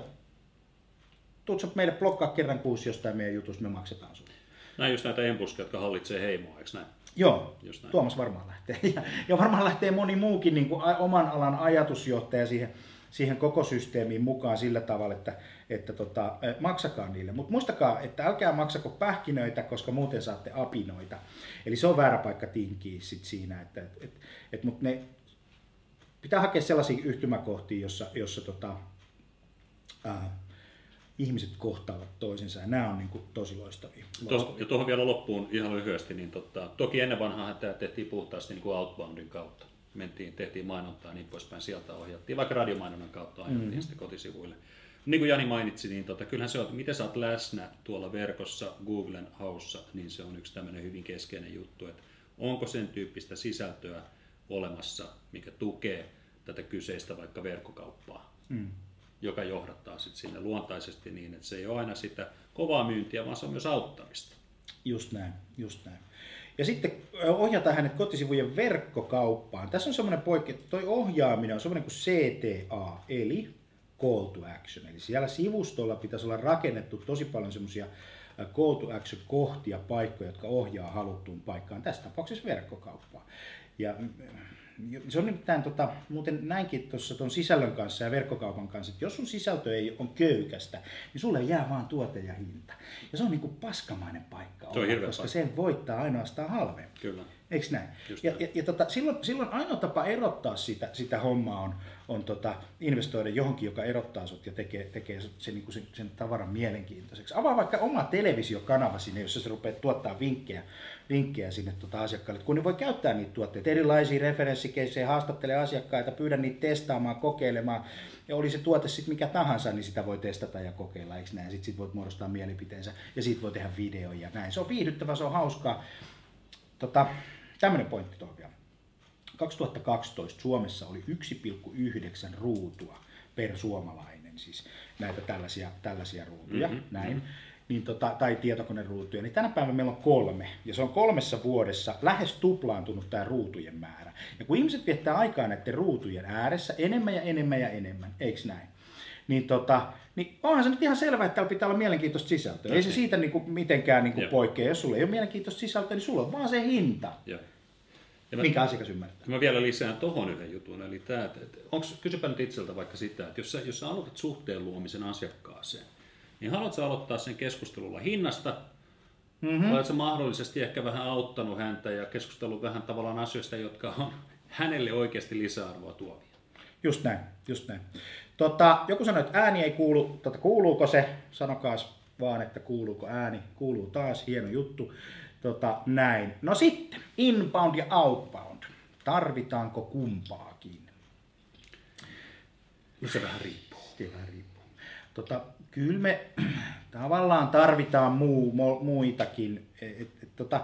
tuutko meille blokkaa kerran kuusi jostain meidän jutusta, me maksetaan sinulle. Näin just näitä empuskia, jotka hallitsee heimoa, eikö näin? Joo, just näin. Tuomas varmaan lähtee. Ja, ja varmaan lähtee moni muukin niin kuin oman alan ajatusjohtaja siihen siihen koko systeemiin mukaan sillä tavalla, että, että tota, maksakaa niille. Mutta muistakaa, että älkää maksako pähkinöitä, koska muuten saatte apinoita. Eli se on väärä paikka tinkiä sit siinä, että et, et, et, mut ne pitää hakea sellaisia yhtymäkohtia, jossa, jossa tota, ää, ihmiset kohtaavat toisensa ja nämä on niin kuin tosi loistavia. loistavia. ja tuohon vielä loppuun ihan lyhyesti, niin tota, toki ennen vanhaa tämä tehtiin puhtaasti niin kuin outboundin kautta mentiin, tehtiin mainontaa ja niin poispäin, sieltä ohjattiin, vaikka radiomainonnan kautta ohjattiin mm-hmm. sitten kotisivuille. Niin kuin Jani mainitsi, niin tota, kyllähän se on, että miten sä oot läsnä tuolla verkossa Googlen haussa, niin se on yksi tämmöinen hyvin keskeinen juttu, että onko sen tyyppistä sisältöä olemassa, mikä tukee tätä kyseistä vaikka verkkokauppaa, mm. joka johdattaa sitten sinne luontaisesti niin, että se ei ole aina sitä kovaa myyntiä, vaan se on myös auttamista. Just näin, just näin. Ja sitten ohjata hänet kotisivujen verkkokauppaan. Tässä on semmoinen poikki, että toi ohjaaminen on semmoinen kuin CTA, eli Call to Action. Eli siellä sivustolla pitäisi olla rakennettu tosi paljon semmoisia Call to Action kohtia, paikkoja, jotka ohjaa haluttuun paikkaan, tässä tapauksessa verkkokauppaa. Ja se on nimittäin, tota, muuten näinkin tuossa tuon sisällön kanssa ja verkkokaupan kanssa, että jos sun sisältö ei on köykästä, niin sulle jää vaan tuote ja hinta. Ja se on niinku paskamainen paikka, se on olla, koska paikka. sen voittaa ainoastaan halvemmin. Kyllä. Eikö näin? ja, ja, ja tota, silloin, silloin ainoa tapa erottaa sitä, sitä hommaa on, on tota, investoida johonkin, joka erottaa sut ja tekee, tekee sen, niin sen, sen tavaran mielenkiintoiseksi. Avaa vaikka oma televisiokanava sinne, jossa sä rupeat tuottaa vinkkejä, vinkkejä sinne tota asiakkaille, kun ne voi käyttää niitä tuotteita, erilaisia referenssikeissejä, haastattelee asiakkaita, pyydä niitä testaamaan, kokeilemaan. Ja oli se tuote sitten mikä tahansa, niin sitä voi testata ja kokeilla, eikö näin? Sitten sit voit muodostaa mielipiteensä ja siitä voi tehdä videoja ja näin. Se on viihdyttävä, se on hauskaa. Tota, tämmöinen pointti tuohon vielä. 2012 Suomessa oli 1,9 ruutua per suomalainen, siis näitä tällaisia, tällaisia ruutuja, mm-hmm. näin. Niin tota, tai tietokoneruutuja, niin tänä päivänä meillä on kolme. Ja se on kolmessa vuodessa lähes tuplaantunut tämä ruutujen määrä. Ja kun ihmiset viettää aikaa näiden ruutujen ääressä enemmän ja enemmän ja enemmän, eikö näin? Niin, tota, niin onhan se nyt ihan selvää, että täällä pitää olla mielenkiintoista sisältöä. Ei se siitä niin kuin, mitenkään niin kuin poikkea. Jos sulla ei ole mielenkiintoista sisältöä, niin sulla on vaan se hinta. Joo. Ja mä, Minkä asiakas ymmärtää? mä vielä lisään tohon yhden jutun, eli tämä, onks, kysypä nyt itseltä vaikka sitä, että jos sä, jos sä aloitat suhteen luomisen asiakkaaseen, niin haluatko aloittaa sen keskustelulla hinnasta, mm-hmm. vai mahdollisesti ehkä vähän auttanut häntä ja keskustellut vähän tavallaan asioista, jotka on hänelle oikeasti lisäarvoa tuovia? Just näin, just näin. Tota, joku sanoi, että ääni ei kuulu. Tota, kuuluuko se? Sanokaas vaan, että kuuluuko ääni. Kuuluu taas, hieno juttu. Tota, näin. No sitten, inbound ja outbound. Tarvitaanko kumpaakin? No se vähän riippuu. Se vähän riippuu. Tota, kyllä me tavallaan tarvitaan muu, mo, muitakin. Et, et, et, tota,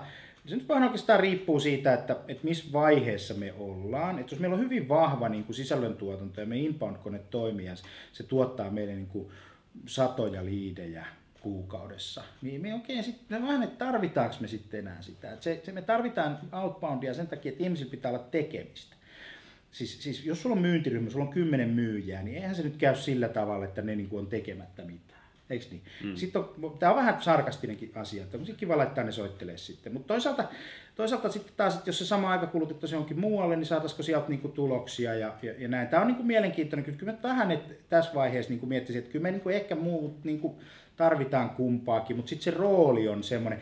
se nyt vähän oikeastaan riippuu siitä, että, että missä vaiheessa me ollaan. Että jos meillä on hyvin vahva niin kuin sisällöntuotanto ja me inbound-kone toimii se tuottaa meille niin kuin satoja liidejä kuukaudessa, niin me oikein sitten vähän, että tarvitaanko me sitten enää sitä. Että se, se, me tarvitaan outboundia sen takia, että ihmisillä pitää olla tekemistä. Siis, siis jos sulla on myyntiryhmä, sulla on kymmenen myyjää, niin eihän se nyt käy sillä tavalla, että ne niin kuin on tekemättä mitään. Eikö niin? Mm. Sitten on, tämä on vähän sarkastinenkin asia, että on kiva laittaa ne soittelee sitten. Mutta toisaalta, toisaalta sitten taas, että jos se sama aika kulutettaisiin johonkin muualle, niin saataisiko sieltä niinku tuloksia ja, ja, ja näin. Tämä on niinku mielenkiintoinen, kyllä mä vähän että tässä vaiheessa niinku miettisin, että kyllä me niinku ehkä muut niinku tarvitaan kumpaakin, mutta sitten se rooli on semmoinen.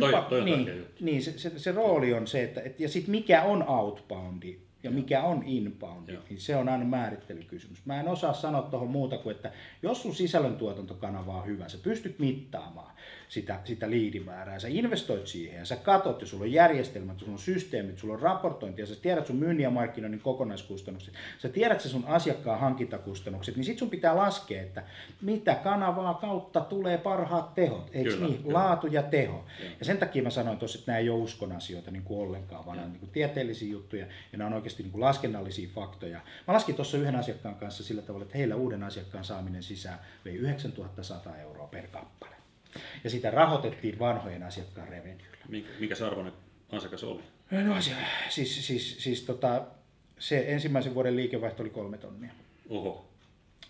Toi- toi on niin, niin se, se, se, rooli on se, että et, ja sitten mikä on outboundi ja mikä on inbound, Joo. niin se on aina määrittelykysymys. Mä en osaa sanoa tuohon muuta kuin, että jos sun sisällöntuotantokanava on hyvä, sä pystyt mittaamaan sitä, sitä liidimäärää, sä investoit siihen ja sä katot ja sulla on järjestelmät, sulla on systeemit, sulla on raportointi ja sä tiedät sun myynnin ja markkinoinnin kokonaiskustannukset, sä tiedät se sun asiakkaan hankintakustannukset, niin sit sun pitää laskea, että mitä kanavaa kautta tulee parhaat tehot, eikö Kyllä, niin? kyllä. Laatu ja teho. Joo. Ja sen takia mä sanoin tuossa, että nämä ei ole uskon asioita niin kuin ollenkaan, vaan nämä on niin kuin tieteellisiä juttuja ja nämä on oikeasti niin kuin laskennallisia faktoja. Mä laskin tuossa yhden asiakkaan kanssa sillä tavalla, että heillä uuden asiakkaan saaminen sisään vei 9100 euroa per kappale. Ja sitä rahoitettiin vanhojen asiakkaan revenyllä. Mikä, mikä se arvoinen asiakas oli? No se, siis, siis, siis tota, se ensimmäisen vuoden liikevaihto oli kolme tonnia, Oho,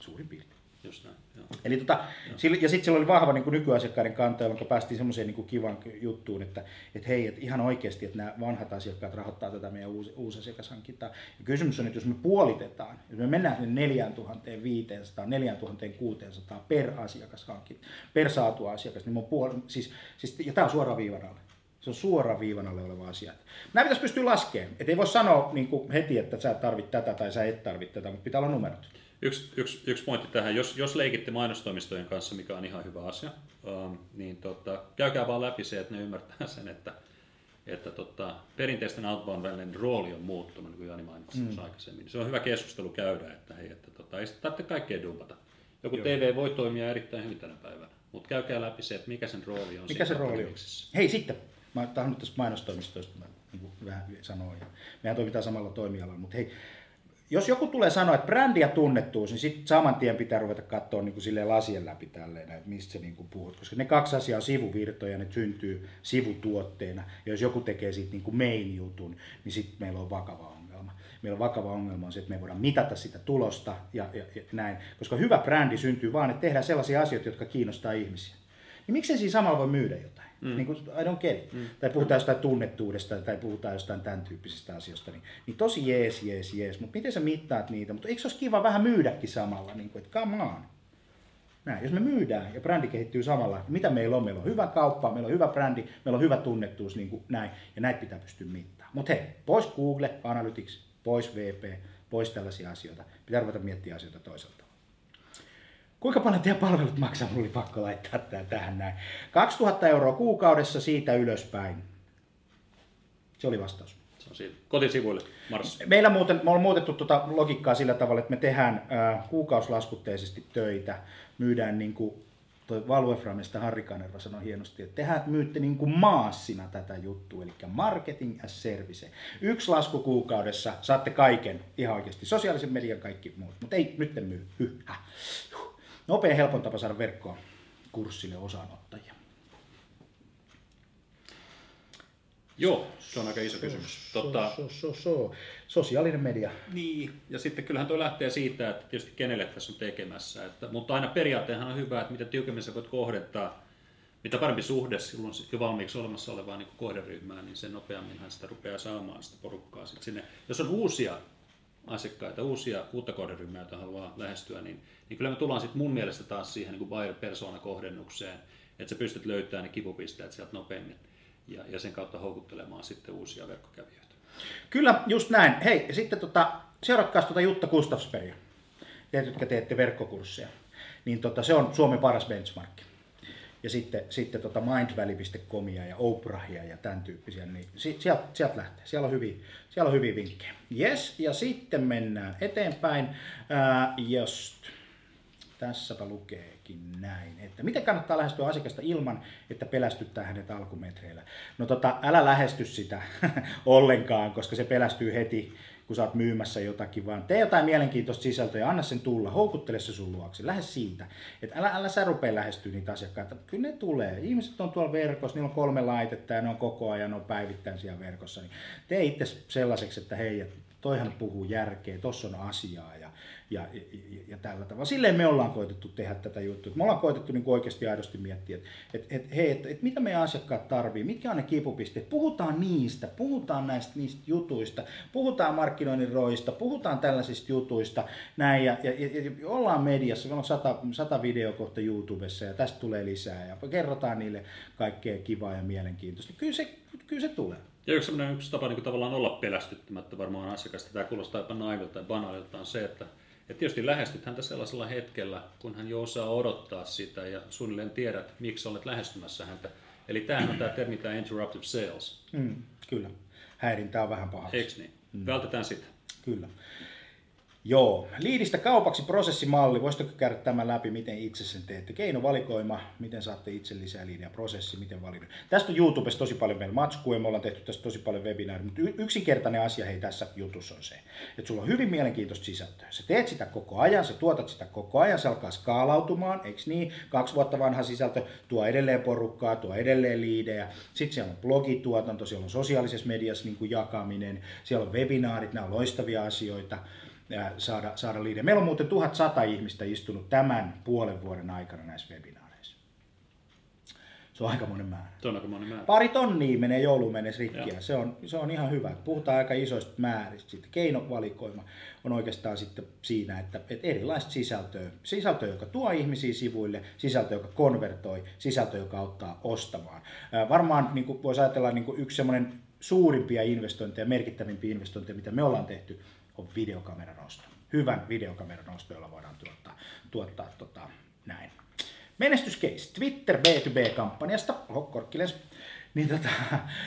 suurin piirtein. Just näin. Joo. Eli tota, sillä, ja sitten sillä oli vahva niin kuin nykyasiakkaiden kanta, jolloin päästiin semmoiseen niin kuin kivan juttuun, että, että hei, että ihan oikeasti, että nämä vanhat asiakkaat rahoittaa tätä meidän uusi, uusi asiakashankintaa. Ja kysymys on, että jos me puolitetaan, jos me mennään sinne 4500, 4600 per asiakashankinta, per saatu asiakas, niin me on puoli, siis, siis, ja tämä on suoraan viivan alle. Se on suoraan viivan alle oleva asia. Nämä pitäisi pystyä laskemaan. Et ei voi sanoa niin kuin heti, että sä tarvit tätä tai sä et tarvitse tätä, mutta pitää olla numerot. Yksi, yksi, yksi pointti tähän, jos, jos leikitte mainostoimistojen kanssa, mikä on ihan hyvä asia, ähm, niin tota, käykää vaan läpi se, että ne ymmärtää sen, että, että tota, perinteisten outbound välinen rooli on muuttunut, niin kuin Jani mainitsi mm. aikaisemmin. Se on hyvä keskustelu käydä, että, hei, että tota, ei tarvitse kaikkea dumpata. Joku Joo. TV voi toimia erittäin hyvin tänä päivänä, mutta käykää läpi se, että mikä sen rooli on. Mikä se rooli on? Hei sitten, mä tahdon tästä mainostoimistoista mä, niin kuin vähän sanoa. Ja mehän toimitaan samalla toimialalla, mutta hei, jos joku tulee sanoa, että brändi ja tunnettuus, niin sitten saman tien pitää ruveta katsoa niin kuin lasien läpi tälleen, että mistä sä niin kuin puhut. Koska ne kaksi asiaa on sivuvirtoja, ne syntyy sivutuotteena. Ja jos joku tekee siitä niin kuin main jutun, niin sitten meillä on vakava ongelma. Meillä on vakava ongelma on se, että me ei voida mitata sitä tulosta ja, ja, ja näin. Koska hyvä brändi syntyy vaan, että tehdään sellaisia asioita, jotka kiinnostaa ihmisiä. Niin miksei siinä samalla voi myydä jotain? Mm. Niin kuin, I don't get it. Mm. Tai puhutaan jostain tunnettuudesta tai puhutaan jostain tämän tyyppisistä asioista. Niin, niin tosi jees, jees, jees. Mutta miten sä mittaat niitä? Mutta eikö se olisi kiva vähän myydäkin samalla? Niin kuin, että come on. Näin, jos me myydään ja brändi kehittyy samalla, niin mitä meillä on? Meillä on hyvä kauppa, meillä on hyvä brändi, meillä on hyvä tunnettuus, niin kuin näin, ja näitä pitää pystyä mittaamaan. Mutta hei, pois Google Analytics, pois VP, pois tällaisia asioita. Pitää ruveta miettimään asioita toiselta. Kuinka paljon teidän palvelut maksaa? Mulla oli pakko laittaa tämä tähän näin. 2000 euroa kuukaudessa siitä ylöspäin. Se oli vastaus. Se on siitä. Kotisivuille, Mars. Meillä muuten, me ollaan muutettu tuota logiikkaa sillä tavalla, että me tehdään äh, kuukausilaskutteisesti töitä, myydään niin kuin toi Valveframista Harri Kanerva sanoi hienosti, että tehdään, myytte niin kuin maassina tätä juttua, eli marketing as service. Yksi lasku kuukaudessa, saatte kaiken, ihan oikeasti, sosiaalisen median kaikki muut, mutta ei nyt en myy. Hyhä. Huh. Nopea helpon tapa saada verkkoon kurssille osanottajia. Joo, se on aika iso kysymys. Tota, So, so, so, so. Sosiaalinen media. Niin, ja sitten kyllähän tuo lähtee siitä, että tietysti kenelle tässä on tekemässä. Että, mutta aina periaatteenhan on hyvä, että mitä tiukemmin sä voit kohdentaa mitä parempi suhde silloin jo valmiiksi olemassa olevaa niin kohderyhmää, niin sen nopeamminhan sitä rupeaa saamaan sitä porukkaa sit sinne. Jos on uusia asiakkaita, uusia, uutta kohderyhmää, joita haluaa lähestyä, niin, niin kyllä me tullaan sitten mun mielestä taas siihen niin buyer persona kohdennukseen, että sä pystyt löytämään ne kipupisteet sieltä nopeammin ja, ja sen kautta houkuttelemaan sitten uusia verkkokävijöitä. Kyllä, just näin. Hei, sitten tota, seuratkaa tuota Jutta Gustafsbergia, te, jotka teette verkkokursseja. Niin tota, se on Suomen paras benchmark. Ja sitten, sitten tota mindvalley.comia ja Oprahia ja tämän tyyppisiä, niin sieltä, sieltä lähtee. Siellä on hyviä, siellä on hyviä vinkkejä. Yes, ja sitten mennään eteenpäin. Ää, just tässäpä lukeekin näin, että miten kannattaa lähestyä asiakasta ilman, että pelästyttää hänet alkumetreillä. No tota, älä lähesty sitä ollenkaan, koska se pelästyy heti, kun sä oot myymässä jotakin, vaan tee jotain mielenkiintoista sisältöä ja anna sen tulla, houkuttele se sun luokse, lähde siitä. Että älä, älä sä rupea lähestyä niitä asiakkaita, kyllä ne tulee. Ihmiset on tuolla verkossa, niillä on kolme laitetta ja ne on koko ajan on päivittäin siellä verkossa. Niin tee itse sellaiseksi, että hei, toihan puhuu järkeä, tossa on asiaa ja ja, ja, ja tällä tavalla. Silleen me ollaan koitettu tehdä tätä juttua. Me ollaan koitettu niin oikeasti aidosti miettiä, että et, et, hei, et, et mitä meidän asiakkaat tarvii, mitkä on ne kipupisteet. Puhutaan niistä, puhutaan näistä niistä jutuista, puhutaan markkinoinnin roista, puhutaan tällaisista jutuista. Näin, ja, ja, ja, ja ollaan mediassa, meillä on sata, sata videokohta YouTubessa ja tästä tulee lisää ja kerrotaan niille kaikkea kivaa ja mielenkiintoista. Kyllä se, kyllä se tulee. Ja yksi, yksi tapa niin kuin tavallaan olla pelästyttämättä varmaan asiakasta, tämä kuulostaa jopa naivilta tai banaalilta, on se, että ja tietysti lähestyt häntä sellaisella hetkellä, kun hän jo osaa odottaa sitä ja suunnilleen tiedät, miksi olet lähestymässä häntä. Eli tämähän on tämä termi, tämä interruptive sales. Mm, kyllä. Häirintä on vähän paha. Eikö niin? Mm. Vältetään sitä. Kyllä. Joo, liidistä kaupaksi prosessimalli. Voisitko käydä tämän läpi, miten itse sen teette? Keinovalikoima, miten saatte itse lisää liidiä, prosessi, miten valita. Tästä on YouTubessa tosi paljon meillä matskua me ollaan tehty tästä tosi paljon webinaaria, mutta yksinkertainen asia hei tässä jutussa on se, että sulla on hyvin mielenkiintoista sisältöä. Sä teet sitä koko ajan, sä tuotat sitä koko ajan, se alkaa skaalautumaan, eikö niin? Kaksi vuotta vanha sisältö tuo edelleen porukkaa, tuo edelleen liidejä. Sitten siellä on blogituotanto, siellä on sosiaalisessa mediassa niin kuin jakaminen, siellä on webinaarit, nämä on loistavia asioita saada, saada liidejä. Meillä on muuten 1100 ihmistä istunut tämän puolen vuoden aikana näissä webinaareissa. Se on aika monen määrä. Se on aika monen määrä. Pari tonnia menee jouluun mennessä rikkiä. Se on, se on ihan hyvä. Puhutaan aika isoista määristä. Sitten keinovalikoima on oikeastaan sitten siinä, että, että erilaista sisältöä. Sisältöä, joka tuo ihmisiä sivuille, sisältö, joka konvertoi, sisältö, joka auttaa ostamaan. varmaan niin voisi ajatella niin yksi semmoinen suurimpia investointeja, merkittävimpiä investointeja, mitä me ollaan tehty, on videokameran osto. Hyvän videokameran osto, jolla voidaan tuottaa, tuottaa tota, näin. Menestyscase Twitter B2B-kampanjasta, Korkkilens, niin tota,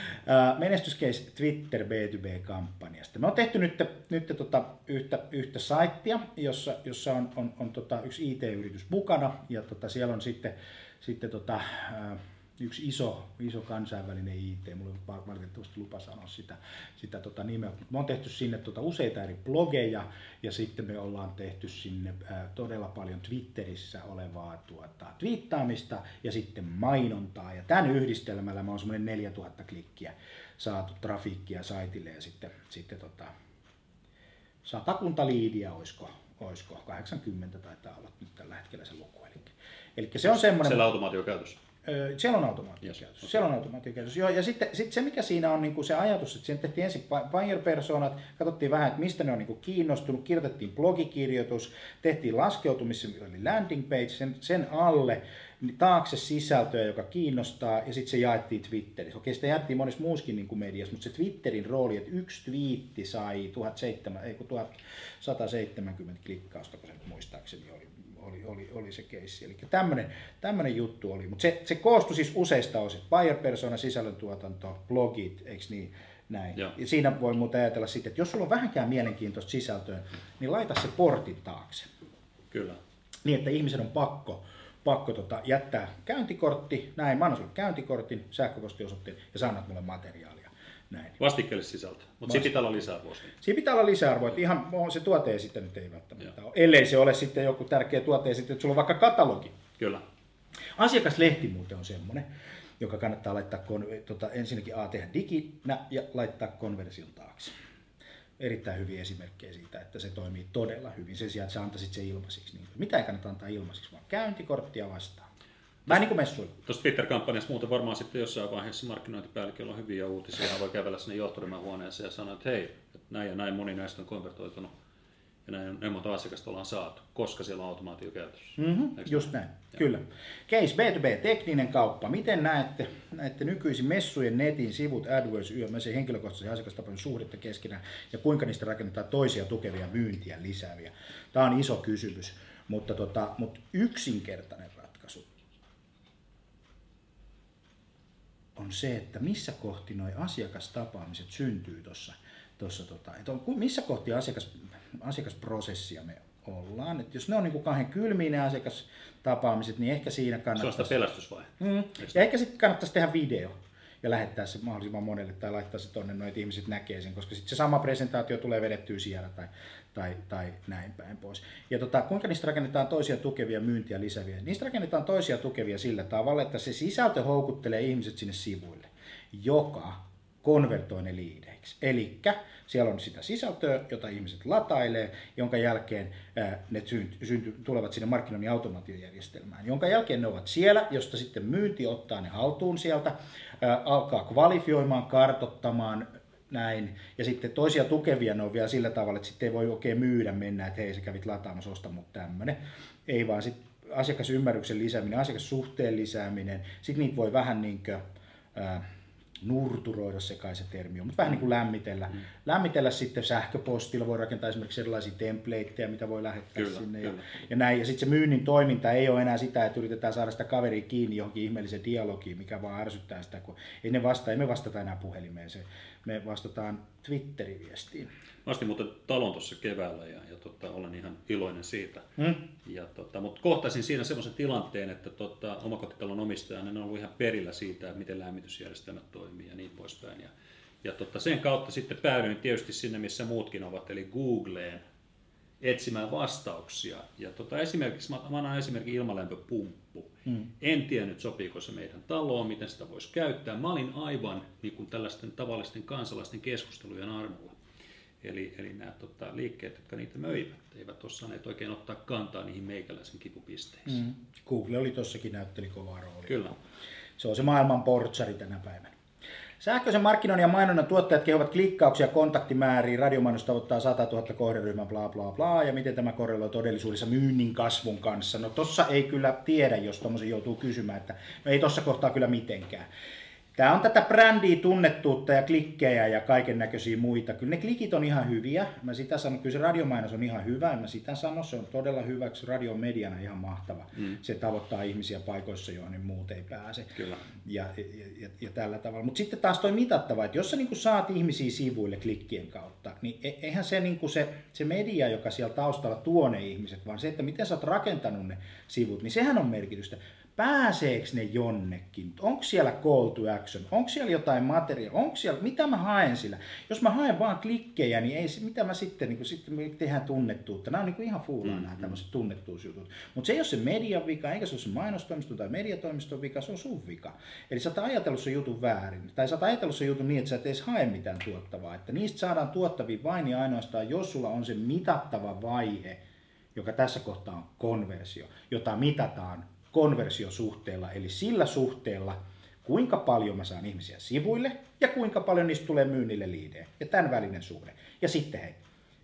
menestyscase Twitter B2B-kampanjasta. Me on tehty nyt, nyt tota, yhtä, yhtä saittia, jossa, jossa on, on, on tota, yksi IT-yritys mukana ja tota, siellä on sitten, sitten tota, yksi iso, iso kansainvälinen IT, mulla ei valitettavasti lupa sanoa sitä, sitä tota nimeä, mutta me on tehty sinne tota useita eri blogeja ja sitten me ollaan tehty sinne ää, todella paljon Twitterissä olevaa tuota, twiittaamista ja sitten mainontaa ja tämän yhdistelmällä me on semmoinen 4000 klikkiä saatu trafiikkia saitille ja sitten, sitten tota, satakunta olisiko, olisiko 80 taitaa olla nyt tällä hetkellä se luku. Eli, eli se on semmoinen... Siellä automaatio käytössä. Siellä on automaatiokäytös. Yes. Siellä on automaatiokäytös. Joo, ja sitten sit se, mikä siinä on niin kuin se ajatus, että siinä tehtiin ensin buyer-personat, katsottiin vähän, että mistä ne on niin kuin kiinnostunut, kirjoitettiin blogikirjoitus, tehtiin laskeutumissa, oli landing page, sen, sen alle taakse sisältöä, joka kiinnostaa, ja sitten se jaettiin Twitterissä. Okei, sitä jaettiin monessa muuskin niin kuin mediassa, mutta se Twitterin rooli, että yksi twiitti sai 1700, ei, 1170 klikkausta, kun se muistaakseni oli oli, oli, oli se keissi. Eli tämmöinen, juttu oli. Mutta se, se koostui siis useista osista. Buyer persona, sisällöntuotanto, blogit, eikö niin? Näin. Ja siinä voi muuten ajatella sitten, että jos sulla on vähänkään mielenkiintoista sisältöä, niin laita se portin taakse. Kyllä. Niin, että ihmisen on pakko, pakko tota, jättää käyntikortti, näin, mä annan sulle käyntikortin, sähköpostiosoitteen ja sä annat mulle materiaalia. Näin. Vastikkeelle sisältö, mutta siinä pitää olla lisäarvoa. Siinä pitää olla lisäarvoa, että ihan se tuote sitten nyt ei välttämättä ole. Ellei se ole sitten joku tärkeä tuote, sitten, että sulla on vaikka katalogi. Kyllä. Asiakaslehti muuten on semmoinen, joka kannattaa laittaa tota, ensinnäkin A tehdä diginä ja laittaa konversion taakse. Erittäin hyviä esimerkkejä siitä, että se toimii todella hyvin sen sijaan, että sä antaisit se ilmaisiksi. Niin mitä ei kannata antaa ilmaisiksi, vaan käyntikorttia vastaan. Vähän niin kuin messuilla. Tuosta Twitter-kampanjasta muuten varmaan sitten jossain vaiheessa markkinointipäälliköllä on hyviä uutisia. Hän voi kävellä sinne johtoryhmän huoneeseen ja sanoa, että hei, että näin ja näin moni näistä on konvertoitunut ja näin, näin monta asiakasta ollaan saatu, koska siellä on automaatio käytössä. Mm-hmm, just näin, ja. kyllä. Case B2B, tekninen kauppa. Miten näette, näette nykyisin messujen netin sivut, AdWords, ja henkilökohtaisen asiakastapaamisen suhdetta keskenään ja kuinka niistä rakennetaan toisia tukevia myyntiä lisääviä? Tämä on iso kysymys, mutta, tota, mutta yksinkertainen on se, että missä kohti nuo asiakastapaamiset syntyy tuossa. Tuossa, tota, että on, missä kohti asiakas, asiakasprosessia me ollaan. Et jos ne on niin kuin kahden kylmiä ne asiakastapaamiset, niin ehkä siinä kannattaa... Se on sitä pelastusvaihe. Mm, ja ehkä sitten kannattaisi tehdä video ja lähettää se mahdollisimman monelle tai laittaa se tonne, noin ihmiset näkee sen, koska sitten se sama presentaatio tulee vedettyä siellä tai, tai, tai näin päin pois. Ja tota, kuinka niistä rakennetaan toisia tukevia myyntiä lisäviä? Niistä rakennetaan toisia tukevia sillä tavalla, että se sisältö houkuttelee ihmiset sinne sivuille, joka konvertoi ne liideiksi. Eli siellä on sitä sisältöä, jota ihmiset latailee, jonka jälkeen ne synty, tulevat sinne markkinoinnin automaatiojärjestelmään, jonka jälkeen ne ovat siellä, josta sitten myynti ottaa ne haltuun sieltä, alkaa kvalifioimaan, kartottamaan, näin. Ja sitten toisia tukevia ne on vielä sillä tavalla, että sitten ei voi oikein myydä mennä, että hei sä kävit lataamassa, osta mut tämmönen. Ei vaan sitten asiakasymmärryksen lisääminen, asiakassuhteen lisääminen, sitten niitä voi vähän niin kuin, ää, nurturoida se kai se termi on, mutta vähän niin kuin lämmitellä. Mm. Lämmitellä sitten sähköpostilla, voi rakentaa esimerkiksi erilaisia templateja, mitä voi lähettää kyllä, sinne. Kyllä. Ja, ja, näin. ja sitten se myynnin toiminta ei ole enää sitä, että yritetään saada sitä kaveria kiinni johonkin ihmeelliseen dialogiin, mikä vaan ärsyttää sitä, kun ei ne vasta, ei me vastata enää puhelimeen, se, me vastataan Twitteri-viestiin. Mä ostin muuten talon tuossa keväällä ja, ja tota, olen ihan iloinen siitä. Hmm? Ja, tota, mutta kohtaisin siinä semmoisen tilanteen, että tota, omakotitalon omistaja on ollut ihan perillä siitä, että miten lämmitysjärjestelmät toimii ja niin poispäin. Ja, ja tota, sen kautta sitten päädyin tietysti sinne, missä muutkin ovat, eli Googleen etsimään vastauksia. Ja tota, esimerkiksi, mä, mä annan esimerkiksi ilmalämpöpumppu. Hmm. En tiennyt, sopiiko se meidän taloon, miten sitä voisi käyttää. Mä olin aivan niin kuin tällaisten tavallisten kansalaisten keskustelujen armolla. Eli, eli nämä tota, liikkeet, jotka niitä möivät, eivät ole saaneet oikein ottaa kantaa niihin meikäläisen kipupisteisiin. Mm. Google oli tossakin näytteli kovaa roolia. Kyllä. Se on se maailman portsari tänä päivänä. Sähköisen markkinoinnin ja mainonnan tuottajat kehovat klikkauksia kontaktimääriin, radiomainos tavoittaa 100 000 kohderyhmää, bla bla bla, ja miten tämä korreloi todellisuudessa myynnin kasvun kanssa. No tossa ei kyllä tiedä, jos tuommoisen joutuu kysymään, että no ei tossa kohtaa kyllä mitenkään. Tämä on tätä brändiä, tunnettuutta ja klikkejä ja kaiken näköisiä muita. Kyllä ne klikit on ihan hyviä. Mä sitä sanon, kyllä se radiomainos on ihan hyvä. Mä sitä sanon, se on todella hyvä, se radio on mediana ihan mahtava. Mm. Se tavoittaa ihmisiä paikoissa, joihin muut ei pääse. Kyllä. Ja, ja, ja, ja tällä tavalla. Mutta sitten taas toi mitattava, että jos sä niinku saat ihmisiä sivuille klikkien kautta, niin e, eihän se, niinku se, se media, joka siellä taustalla tuo ne ihmiset, vaan se, että miten sä oot rakentanut ne sivut, niin sehän on merkitystä pääseekö ne jonnekin? Onko siellä call to action? Onko siellä jotain materiaalia? Onko siellä, mitä mä haen sillä? Jos mä haen vaan klikkejä, niin ei, mitä mä sitten, niin kuin, sitten me tehdään tunnettuutta. Nämä on niin kuin ihan fuulaa mm-hmm. nämä tämmöiset tunnettuusjutut. Mutta se ei ole se median vika, eikä se ole se mainostoimisto tai mediatoimiston vika, se on sun vika. Eli sä oot ajatellut sen jutun väärin. Tai sä oot ajatellut sen jutun niin, että sä et edes hae mitään tuottavaa. Että niistä saadaan tuottavia vain ja ainoastaan, jos sulla on se mitattava vaihe, joka tässä kohtaa on konversio, jota mitataan konversiosuhteella, eli sillä suhteella, kuinka paljon mä saan ihmisiä sivuille ja kuinka paljon niistä tulee myynnille liideen. Ja tämän välinen suhde. Ja sitten hei,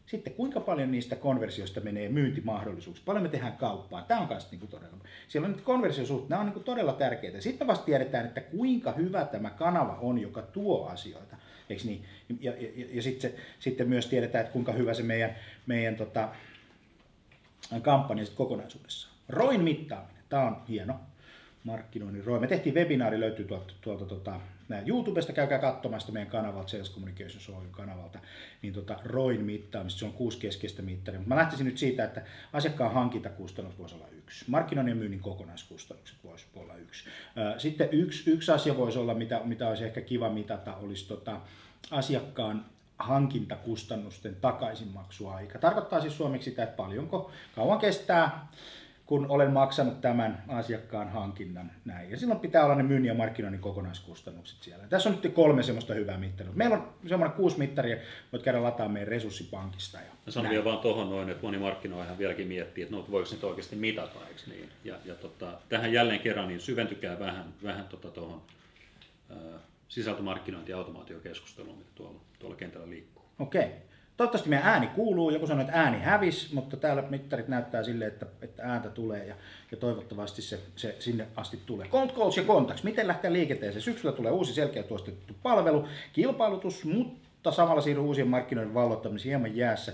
sitten kuinka paljon niistä konversioista menee myyntimahdollisuuksia, paljon me tehdään kauppaa. Tämä on myös niin todella, siellä on nyt konversiosuhteet, nämä on niin todella tärkeitä. Sitten me vasta tiedetään, että kuinka hyvä tämä kanava on, joka tuo asioita. Eikö niin? Ja, ja, ja sitten, sitten myös tiedetään, että kuinka hyvä se meidän, meidän tota, kampanja kokonaisuudessaan. Roin mittaaminen. Tämä on hieno markkinoinnin roi. Me tehtiin webinaari, löytyy tuolta, tuolta tuota, YouTubesta, käykää katsomaan sitä meidän kanavalta, Sales Communications Oyn kanavalta, niin tota, ROIN mittaamista, se on kuusi keskeistä mittaria. Mä lähtisin nyt siitä, että asiakkaan hankintakustannus voisi olla yksi. Markkinoinnin ja myynnin kokonaiskustannukset voisi olla yksi. Sitten yksi, yksi asia voisi olla, mitä, mitä olisi ehkä kiva mitata, olisi tota, asiakkaan hankintakustannusten takaisinmaksuaika. Tarkoittaa siis suomeksi sitä, että paljonko kauan kestää kun olen maksanut tämän asiakkaan hankinnan. Näin. Ja silloin pitää olla ne myynnin ja markkinoinnin kokonaiskustannukset siellä. Tässä on nyt kolme semmoista hyvää mittaria. Meillä on semmoinen kuusi mittaria, voit käydä lataamaan meidän resurssipankista. Ja sanon vielä vaan tuohon noin, että moni markkinoihan vieläkin miettii, että no, voiko nyt oikeasti mitata, eikö niin? Ja, ja tota, tähän jälleen kerran niin syventykää vähän, vähän tota tuohon sisältömarkkinointi- ja automaatiokeskusteluun, mitä tuolla, tuolla kentällä liikkuu. Okei. Toivottavasti meidän ääni kuuluu. Joku sanoi, että ääni hävisi, mutta täällä mittarit näyttää sille, että, että ääntä tulee ja, ja toivottavasti se, se, sinne asti tulee. Cold calls ja contacts. Miten lähteä liikenteeseen? Syksyllä tulee uusi selkeä tuostettu palvelu, kilpailutus, mutta samalla siirry uusien markkinoiden vallottamisen hieman jäässä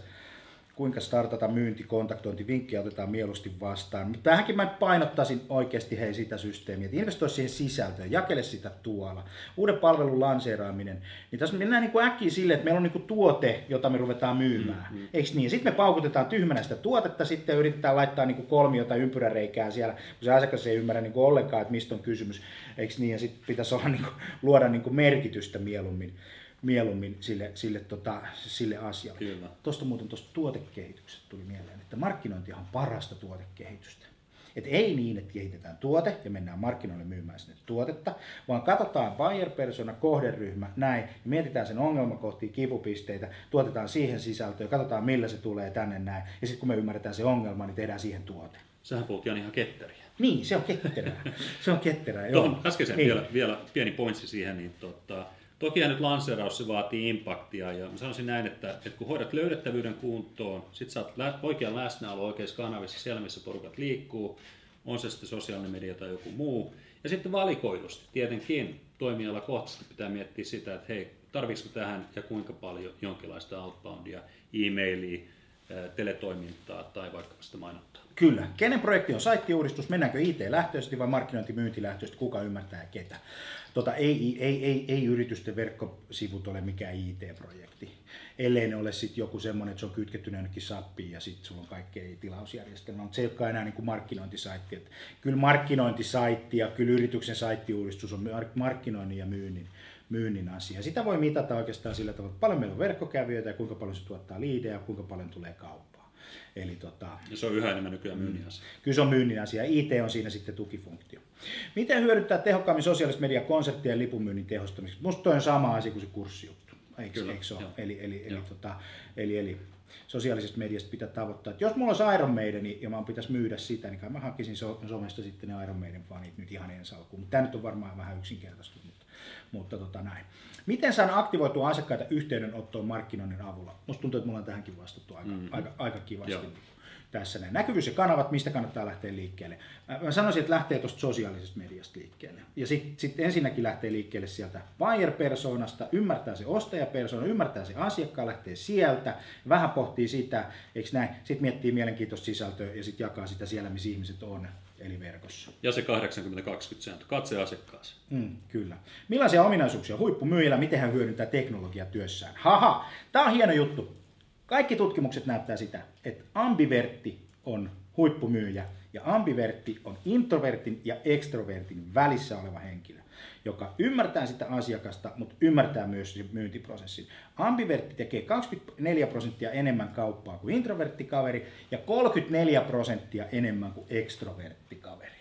kuinka startata myynti, kontaktointi, vinkkiä otetaan mieluusti vastaan. Mutta tähänkin mä painottaisin oikeasti hei sitä systeemiä, että investoi siihen sisältöön, jakele sitä tuolla. Uuden palvelun lanseeraaminen, niin tässä mennään niin kuin äkkiä sille, että meillä on niin kuin tuote, jota me ruvetaan myymään. Mm, hmm Eikö niin? Sitten me paukutetaan tyhmänä sitä tuotetta, sitten yritetään laittaa niin kuin kolmiota ympyräreikää siellä, kun se asiakas ei ymmärrä niin kuin ollenkaan, että mistä on kysymys. Eikö niin? Ja sitten pitäisi olla niin kuin, luoda niin kuin merkitystä mieluummin mieluummin sille, sille, tota, sille asialle. Tuosta muuten tuosta tuotekehityksestä tuli mieleen, että markkinointi on parasta tuotekehitystä. Et ei niin, että kehitetään tuote ja mennään markkinoille myymään sinne tuotetta, vaan katsotaan buyer persona, kohderyhmä, näin, ja mietitään sen ongelmakohtia, kipupisteitä, tuotetaan siihen sisältöä, katsotaan millä se tulee tänne näin, ja sitten kun me ymmärretään se ongelma, niin tehdään siihen tuote. Sähän puhut ihan ketteriä. Niin, se on ketterää. se on ketterää, joo. Tuohon äskeisen vielä, vielä pieni pointsi siihen, niin tota, Toki nyt lanseeraus se vaatii impaktia ja mä sanoisin näin, että, että kun hoidat löydettävyyden kuntoon, sit saat lä- oikean läsnäolo oikeissa kanavissa siellä, missä porukat liikkuu, on se sitten sosiaalinen media tai joku muu. Ja sitten valikoidusti, tietenkin toimiala kohtaisesti pitää miettiä sitä, että hei, tarvitsiko tähän ja kuinka paljon jonkinlaista outboundia, e-mailia, teletoimintaa tai vaikka sitä mainontaa. Kyllä. Kenen projekti on saittiuudistus? Mennäänkö IT-lähtöisesti vai markkinointi-myyntilähtöisesti? Kuka ymmärtää ketä? Tota, ei, ei, ei, ei yritysten verkkosivut ole mikään IT-projekti, ellei ne ole sitten joku semmoinen, että se on kytketty jonnekin sappiin ja sitten sulla on kaikkea tilausjärjestelmä, mutta se ei olekaan enää niin kuin markkinointisaitti. Että kyllä markkinointisaitti ja kyllä yrityksen saittiuudistus on markkinoinnin ja myynnin, myynnin asia. Sitä voi mitata oikeastaan sillä tavalla, että paljon meillä on verkkokävijöitä ja kuinka paljon se tuottaa liidejä ja kuinka paljon tulee kauppaa. Eli tota, ja se on yhä enemmän nykyään myynnin asia. Kyllä se on myynnin asia. IT on siinä sitten tukifunktio. Miten hyödyttää tehokkaammin sosiaalista mediaa konseptien lipunmyynnin tehostamiseksi? Musta toi on sama asia kuin se kurssijuttu. Eikö, Kyllä, eikö se ole? Eli, eli, eli, tota, eli, eli sosiaalisesta mediasta pitää tavoittaa. Että jos mulla olisi Iron Maiden ja mä pitäisi myydä sitä, niin kai mä hakisin somesta sitten ne Iron Maiden fanit nyt ihan ensi alkuun. Mutta tämä nyt on varmaan vähän yksinkertaista, mutta, mutta tota näin. Miten saan aktivoitua asiakkaita yhteydenottoon markkinoinnin avulla? Musta tuntuu, että mulla on tähänkin vastattu aika, mm. aika, aika kivasti. Joo. Tässä näin. Näkyvyys ja kanavat, mistä kannattaa lähteä liikkeelle. Mä sanoisin, että lähtee tuosta sosiaalisesta mediasta liikkeelle. Ja sitten sit ensinnäkin lähtee liikkeelle sieltä buyer-persoonasta, ymmärtää se ostajapersona, ymmärtää se asiakkaan, lähtee sieltä, vähän pohtii sitä, eikö näin. Sitten miettii mielenkiintoista sisältöä ja sitten jakaa sitä siellä, missä ihmiset on eli verkossa. Ja se 80-20 sääntö, katse asiakkaasi. Mm, kyllä. Millaisia ominaisuuksia huippumyyjillä, miten hän hyödyntää teknologiaa työssään? Haha, tämä on hieno juttu. Kaikki tutkimukset näyttää sitä, että ambivertti on huippumyyjä ja ambivertti on introvertin ja extrovertin välissä oleva henkilö joka ymmärtää sitä asiakasta, mutta ymmärtää myös sen myyntiprosessin. Ambivertti tekee 24 prosenttia enemmän kauppaa kuin introvertti kaveri ja 34 prosenttia enemmän kuin ekstrovertti kaveri.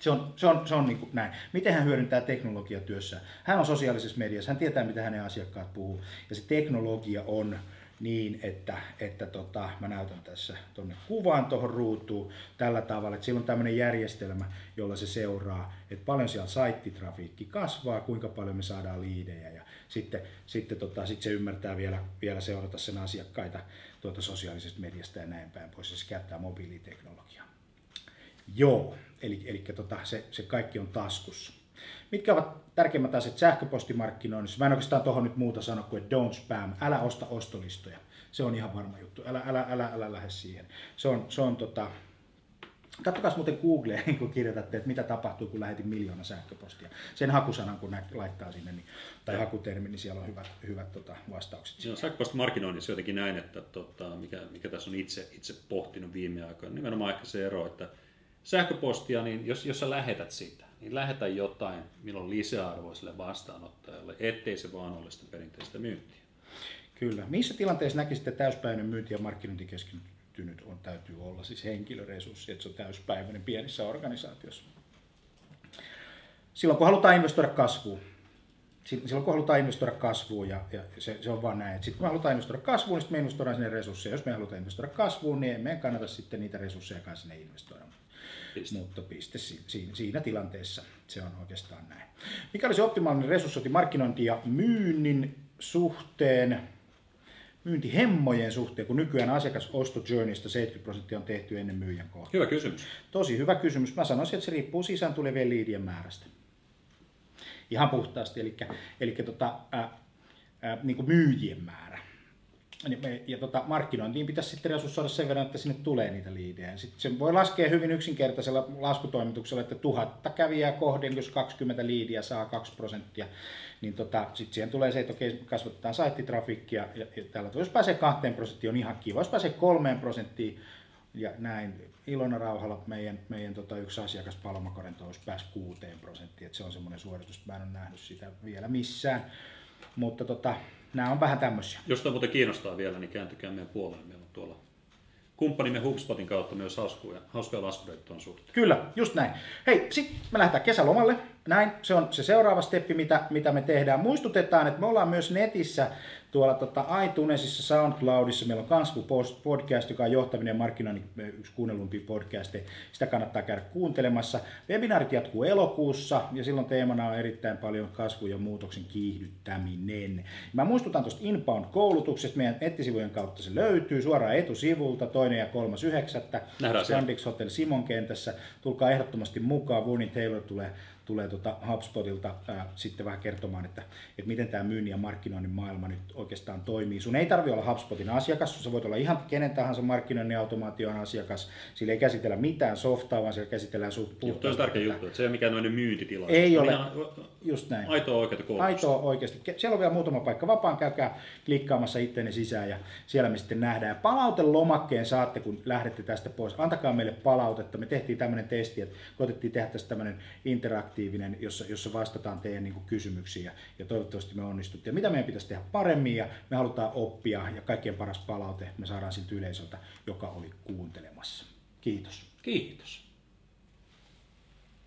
Se on, se on, se on niin kuin näin. Miten hän hyödyntää teknologiaa työssä? Hän on sosiaalisessa mediassa, hän tietää, mitä hänen asiakkaat puhuu. Ja se teknologia on niin, että, että tota, mä näytän tässä tuonne kuvaan tuohon ruutuun tällä tavalla, että sillä on tämmöinen järjestelmä, jolla se seuraa, että paljon siellä saittitrafiikki kasvaa, kuinka paljon me saadaan liidejä ja sitten, sitten tota, sit se ymmärtää vielä, vielä seurata sen asiakkaita tuota sosiaalisesta mediasta ja näin päin pois, ja se käyttää mobiiliteknologiaa. Joo, eli, eli tota, se, se kaikki on taskussa. Mitkä ovat tärkeimmät asiat sähköpostimarkkinoinnissa? Mä en oikeastaan tuohon nyt muuta sano kuin, että don't spam, älä osta ostolistoja. Se on ihan varma juttu, älä, älä, älä, älä lähde siihen. Se on, se on tota, Katsokaa muuten Googleen, kun kirjoitatte, että mitä tapahtuu, kun lähetin miljoona sähköpostia. Sen hakusanan, kun laittaa sinne, niin, tai hakutermi, niin siellä on hyvät, hyvät tota, vastaukset. Joo, sähköpostimarkkinoinnissa jotenkin näin, että tota, mikä, mikä tässä on itse, itse pohtinut viime aikoina, nimenomaan ehkä se ero, että sähköpostia, niin jos, jos sä lähetät sitä, niin lähetä jotain, milloin on lisäarvoa sille vastaanottajalle, ettei se vaan ole sitä perinteistä myyntiä. Kyllä. Missä tilanteessa näkisitte täyspäinen myynti- ja markkinointikeskittynyt kehittynyt, on, täytyy olla siis henkilöresurssi, että se on täyspäiväinen pienissä organisaatioissa. Silloin kun halutaan investoida kasvuun, silloin kun halutaan investoida kasvuun, ja, ja se, se, on vaan näin, että sitten kun me halutaan investoida kasvuun, niin sitten me investoidaan sinne resursseja. Jos me halutaan investoida kasvuun, niin emme kannata sitten niitä resursseja sinne investoida. Piste. Mutta piste siinä, siinä tilanteessa se on oikeastaan näin. Mikä olisi optimaalinen resurssointi markkinointi ja myynnin suhteen? myyntihemmojen suhteen, kun nykyään asiakasostojourneysta 70 prosenttia on tehty ennen myyjän kohtaa? Hyvä kysymys. Tosi hyvä kysymys. Mä sanoisin, että se riippuu sisään tulevien liidien määrästä. Ihan puhtaasti, eli, eli tota, ää, ää, niin kuin myyjien määrä. Niin ja tota, markkinointiin pitäisi sitten resurssoida sen verran, että sinne tulee niitä liidejä. Sitten se voi laskea hyvin yksinkertaisella laskutoimituksella, että tuhatta kävijää kohden, jos 20 liidiä saa 2 prosenttia, niin tota, sitten siihen tulee se, että okei, kasvatetaan saittitrafikkia, ja, ja tällä jos pääsee 2 prosenttiin on ihan kiva. Jos pääsee 3 prosenttiin, ja näin Ilona Rauhalla meidän, meidän tota, yksi asiakas Palmakoren olisi pääsi 6 prosenttiin, että se on semmoinen suoritus, että mä en ole nähnyt sitä vielä missään. Mutta tota, nämä on vähän tämmöisiä. Jos tämä muuten kiinnostaa vielä, niin kääntykää meidän puoleen. Meillä on tuolla kumppanimme HubSpotin kautta myös hauskoja, hauskoja laskureita tuon suhteen. Kyllä, just näin. Hei, sitten me lähdetään kesälomalle. Näin, se on se seuraava steppi, mitä, mitä me tehdään. Muistutetaan, että me ollaan myös netissä tuolla tota iTunesissa, SoundCloudissa. Meillä on Kasvu podcast, joka on johtaminen ja markkinoinnin yksi kuunnellumpia podcasteja. Sitä kannattaa käydä kuuntelemassa. Webinaarit jatkuu elokuussa ja silloin teemana on erittäin paljon kasvu- ja muutoksen kiihdyttäminen. Mä muistutan tuosta Inbound-koulutuksesta. Meidän nettisivujen kautta se löytyy suoraan etusivulta, toinen ja kolmas yhdeksättä. Sandix Hotel Simon kentässä. Tulkaa ehdottomasti mukaan. Woonin Taylor tulee tulee tuota HubSpotilta ää, sitten vähän kertomaan, että, että miten tämä myynnin ja markkinoinnin maailma nyt oikeastaan toimii. Sun ei tarvitse olla HubSpotin asiakas, sä voit olla ihan kenen tahansa markkinoinnin automaation asiakas. Sillä ei käsitellä mitään softaa, vaan siellä käsitellään suht Tuo on tärkeä juttu, että se ei ole mikään noinen myyntitila. Ei ole, just näin. Aitoa oikeita koulutusta. Aitoa oikeasti. Siellä on vielä muutama paikka vapaan, käykää klikkaamassa itteenne sisään ja siellä me sitten nähdään. Ja palautelomakkeen saatte, kun lähdette tästä pois. Antakaa meille palautetta. Me tehtiin tämmöinen testi, että koitettiin tehdä tästä tämmöinen interaktiivinen interaktiivinen, jossa, jossa vastataan teidän niin kuin kysymyksiin ja, ja toivottavasti me onnistutte. Ja mitä meidän pitäisi tehdä paremmin ja me halutaan oppia ja kaikkein paras palaute me saadaan siltä yleisöltä, joka oli kuuntelemassa. Kiitos. Kiitos.